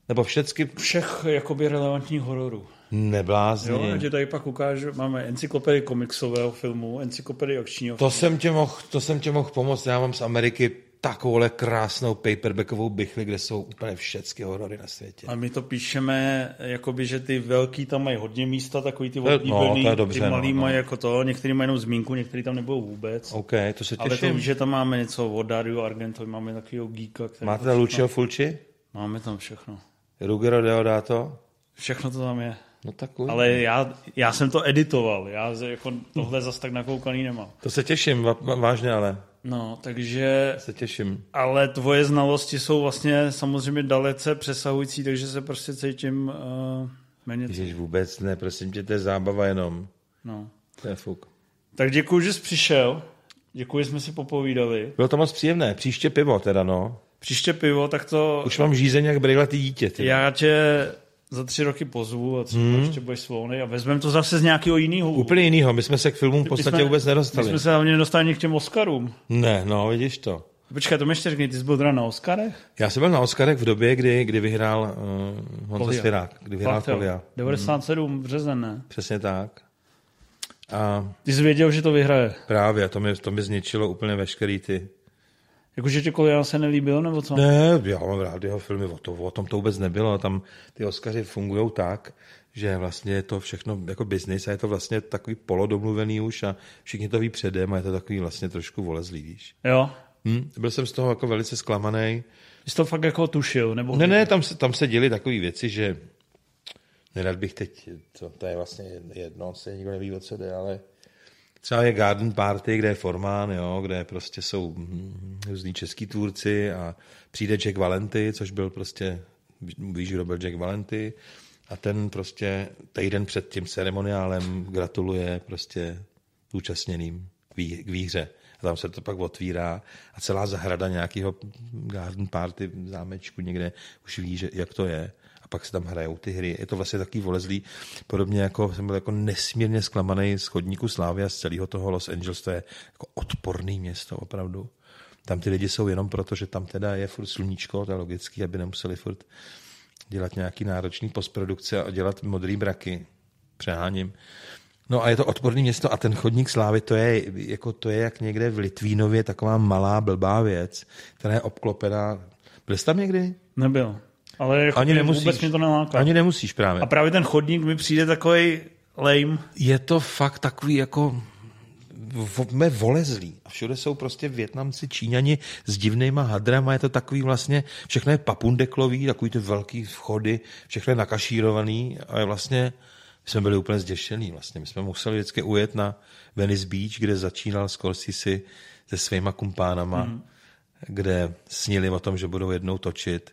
Nebo všecky Všech jakoby relevantních hororů. Neblázni? Jo, ti tady pak ukážu, máme encyklopedii komiksového filmu, encyklopedii akčního To jsem tě mohl, to jsem tě mohl pomoct. Já mám z Ameriky takovouhle krásnou paperbackovou bychli, kde jsou úplně všechny horory na světě. A my to píšeme, jakoby, že ty velký tam mají hodně místa, takový ty no, oblíbený, to je dobře, ty malý no, no. mají jako to, některý mají jenom zmínku, některý tam nebudou vůbec. OK, to se Ale to těším. že tam máme něco od Dario Argentovi, máme takového geeka, který Máte tam Lucio Fulci? Máme tam všechno. Rugero Deodato? Všechno to tam je. No tak. Ale já, já jsem to editoval, já jako tohle zas tak nakoukaný nemám. To se těším, vážně ale. No, takže, Se těším. ale tvoje znalosti jsou vlastně samozřejmě dalece přesahující, takže se prostě cítím uh, méně. Ježiš, vůbec ne, prosím tě, to je zábava jenom. No. To je fuk. Tak děkuji, že jsi přišel. Děkuji, že jsme si popovídali. Bylo to moc příjemné. Příště pivo teda, no. Příště pivo, tak to... Už mám žízeň jak brejlatý dítě. Ty. Já tě za tři roky pozvu a třeba hmm. ještě budeš svolný a vezmeme to zase z nějakého jiného. Úplně jinýho, my jsme se k filmům v podstatě jsme, vůbec My nedostali. jsme se hlavně nedostali ani k těm Oscarům. Ne, no, vidíš to. Počkej, to mi ještě řekni, ty jsi byl teda na Oscarech? Já jsem byl na Oscarech v době, kdy, kdy vyhrál uh, Honza Polia. Svirák. Kdy vyhrál. Polia. 97 březen, ne? Přesně tak. A Ty jsi věděl, že to vyhraje. právě, to mi, to mi zničilo úplně veškerý ty... Jakože Kolian se nelíbil, nebo co? Ne, já mám rád jeho filmy, o, to, o tom to vůbec nebylo. Tam ty Oscary fungují tak, že vlastně je to všechno jako business a je to vlastně takový polodomluvený už a všichni to ví předem a je to takový vlastně trošku volezlý, víš. Jo. Hm? Byl jsem z toho jako velice zklamaný. Jsi to fakt jako tušil, nebo... Ne, ne, tam se, tam se děly takové věci, že nerad bych teď, to, to je vlastně jedno, se nikdo neví, o co jde, ale třeba je Garden Party, kde je formán, jo, kde prostě jsou hm, různí český tvůrci a přijde Jack Valenty, což byl prostě, víš, kdo byl Jack Valenty, a ten prostě týden před tím ceremoniálem gratuluje prostě zúčastněným k, vý, k výhře. a tam se to pak otvírá a celá zahrada nějakého garden party zámečku někde už ví, že, jak to je pak se tam hrajou ty hry. Je to vlastně takový volezlý, podobně jako jsem byl jako nesmírně zklamaný z chodníku Slávy a z celého toho Los Angeles, to je jako odporný město opravdu. Tam ty lidi jsou jenom proto, že tam teda je furt sluníčko, to je logický, aby nemuseli furt dělat nějaký náročný postprodukce a dělat modrý braky. Přeháním. No a je to odporný město a ten chodník slávy, to je, jako to je jak někde v Litvínově taková malá blbá věc, která je obklopená. Byl jsi tam někdy? Nebyl. Ale jako Ani nemusíš. vůbec mě to neláká. Ani nemusíš právě. A právě ten chodník mi přijde takový lame. Je to fakt takový jako jsme volezlí. A všude jsou prostě Větnamci, Číňani s divnýma hadrama, je to takový vlastně, všechno je papundeklový, takový ty velký vchody, všechno je nakašírovaný a je vlastně, my jsme byli úplně zděšený vlastně. My jsme museli vždycky ujet na Venice Beach, kde začínal Scorsese se svýma kumpánama, hmm. kde snili o tom, že budou jednou točit.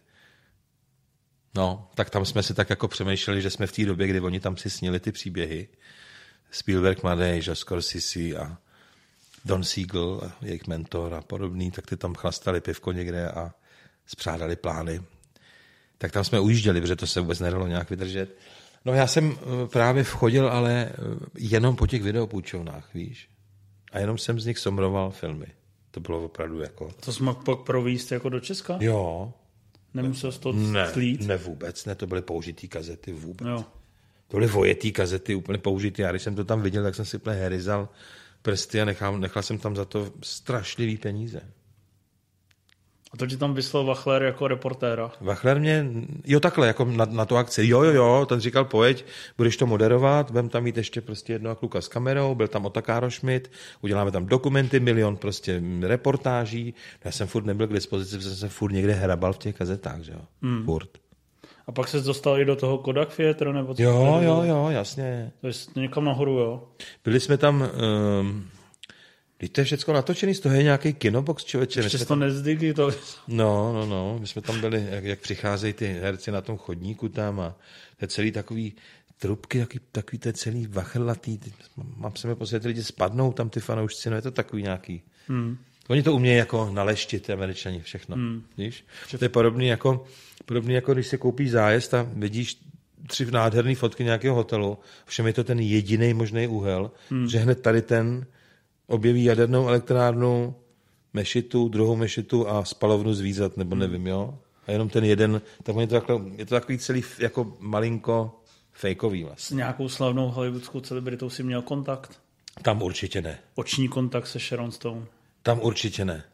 No, tak tam jsme si tak jako přemýšleli, že jsme v té době, kdy oni tam si snili ty příběhy. Spielberg, Madej, že Scorsese a Don Siegel, a jejich mentor a podobný, tak ty tam chlastali pivko někde a spřádali plány. Tak tam jsme ujížděli, protože to se vůbec nedalo nějak vydržet. No já jsem eh, právě vchodil, ale eh, jenom po těch videopůjčovnách, víš. A jenom jsem z nich somroval filmy. To bylo opravdu jako... To jsme pak províst jako do Česka? Jo. Nemusel jsi to Ne, slít? ne vůbec, ne, to byly použitý kazety vůbec. Jo. To byly vojetý kazety, úplně použitý. Já když jsem to tam viděl, tak jsem si úplně herizal prsty a nechal, nechal jsem tam za to strašlivý peníze. A to ti tam vyslal Wachler jako reportéra. Wachler mě, jo takhle, jako na, na tu akci, jo, jo, jo, ten říkal, pojď, budeš to moderovat, budeme tam mít ještě prostě jednoho kluka s kamerou, byl tam Otakáro Schmidt, uděláme tam dokumenty, milion prostě reportáží, já jsem furt nebyl k dispozici, protože jsem se furt někde hrabal v těch kazetách, že jo, hmm. furt. A pak se dostal i do toho Kodak Theatre, nebo co? Jo, jo, jo, jasně. To je někam nahoru, jo? Byli jsme tam, um, Teď to je všechno natočený, z toho je nějaký kinobox, člověče. Ještě to nezdigy, to... No, no, no, my jsme tam byli, jak, jak přicházejí ty herci na tom chodníku tam a to je celý takový trubky, takový, takový to je celý vachrlatý, mám se mi pocit, ty lidi spadnou tam ty fanoušci, no je to takový nějaký. Hmm. Oni to umějí jako naleštit, ty američani, všechno, hmm. víš? To je podobný jako, podobný jako když si koupíš zájezd a vidíš tři nádherné fotky nějakého hotelu, všem je to ten jediný možný úhel, hmm. že hned tady ten objeví jadernou elektrárnu, mešitu, druhou mešitu a spalovnu zvířat, nebo nevím, jo? A jenom ten jeden, tak je to, takhle, je to takový celý jako malinko fejkový vlastně. S nějakou slavnou hollywoodskou celebritou si měl kontakt? Tam určitě ne. Oční kontakt se Sharon Stone. Tam určitě ne.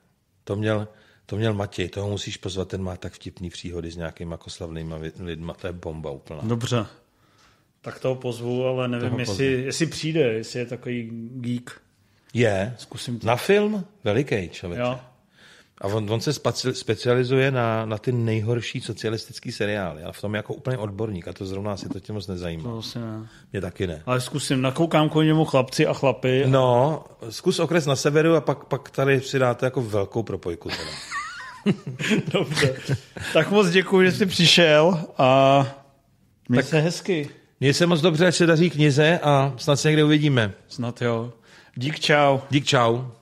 To měl, to měl Matěj, toho musíš pozvat, ten má tak vtipný příhody s nějakýma jako slavnýma vi- lidma, to je bomba úplná. Dobře. Tak toho pozvu, ale nevím, Toho jestli, jestli přijde, jestli je takový geek. Je, Zkusím to. na film veliký člověk. Jo. A on, on se spaci- specializuje na, na ty nejhorší socialistický seriály, ale v tom je jako úplně odborník a to zrovna si to tě moc nezajímá. To asi ne. Mě taky ne. Ale zkusím, nakoukám k němu chlapci a chlapy. No, zkus okres na severu a pak, pak tady si dáte jako velkou propojku. Teda. Dobře. tak moc děkuji, že jsi přišel a měj se hezky. Měj se moc dobře, ať se daří knize a snad se někde uvidíme. Snad jo. Dík, čau. Dík čau.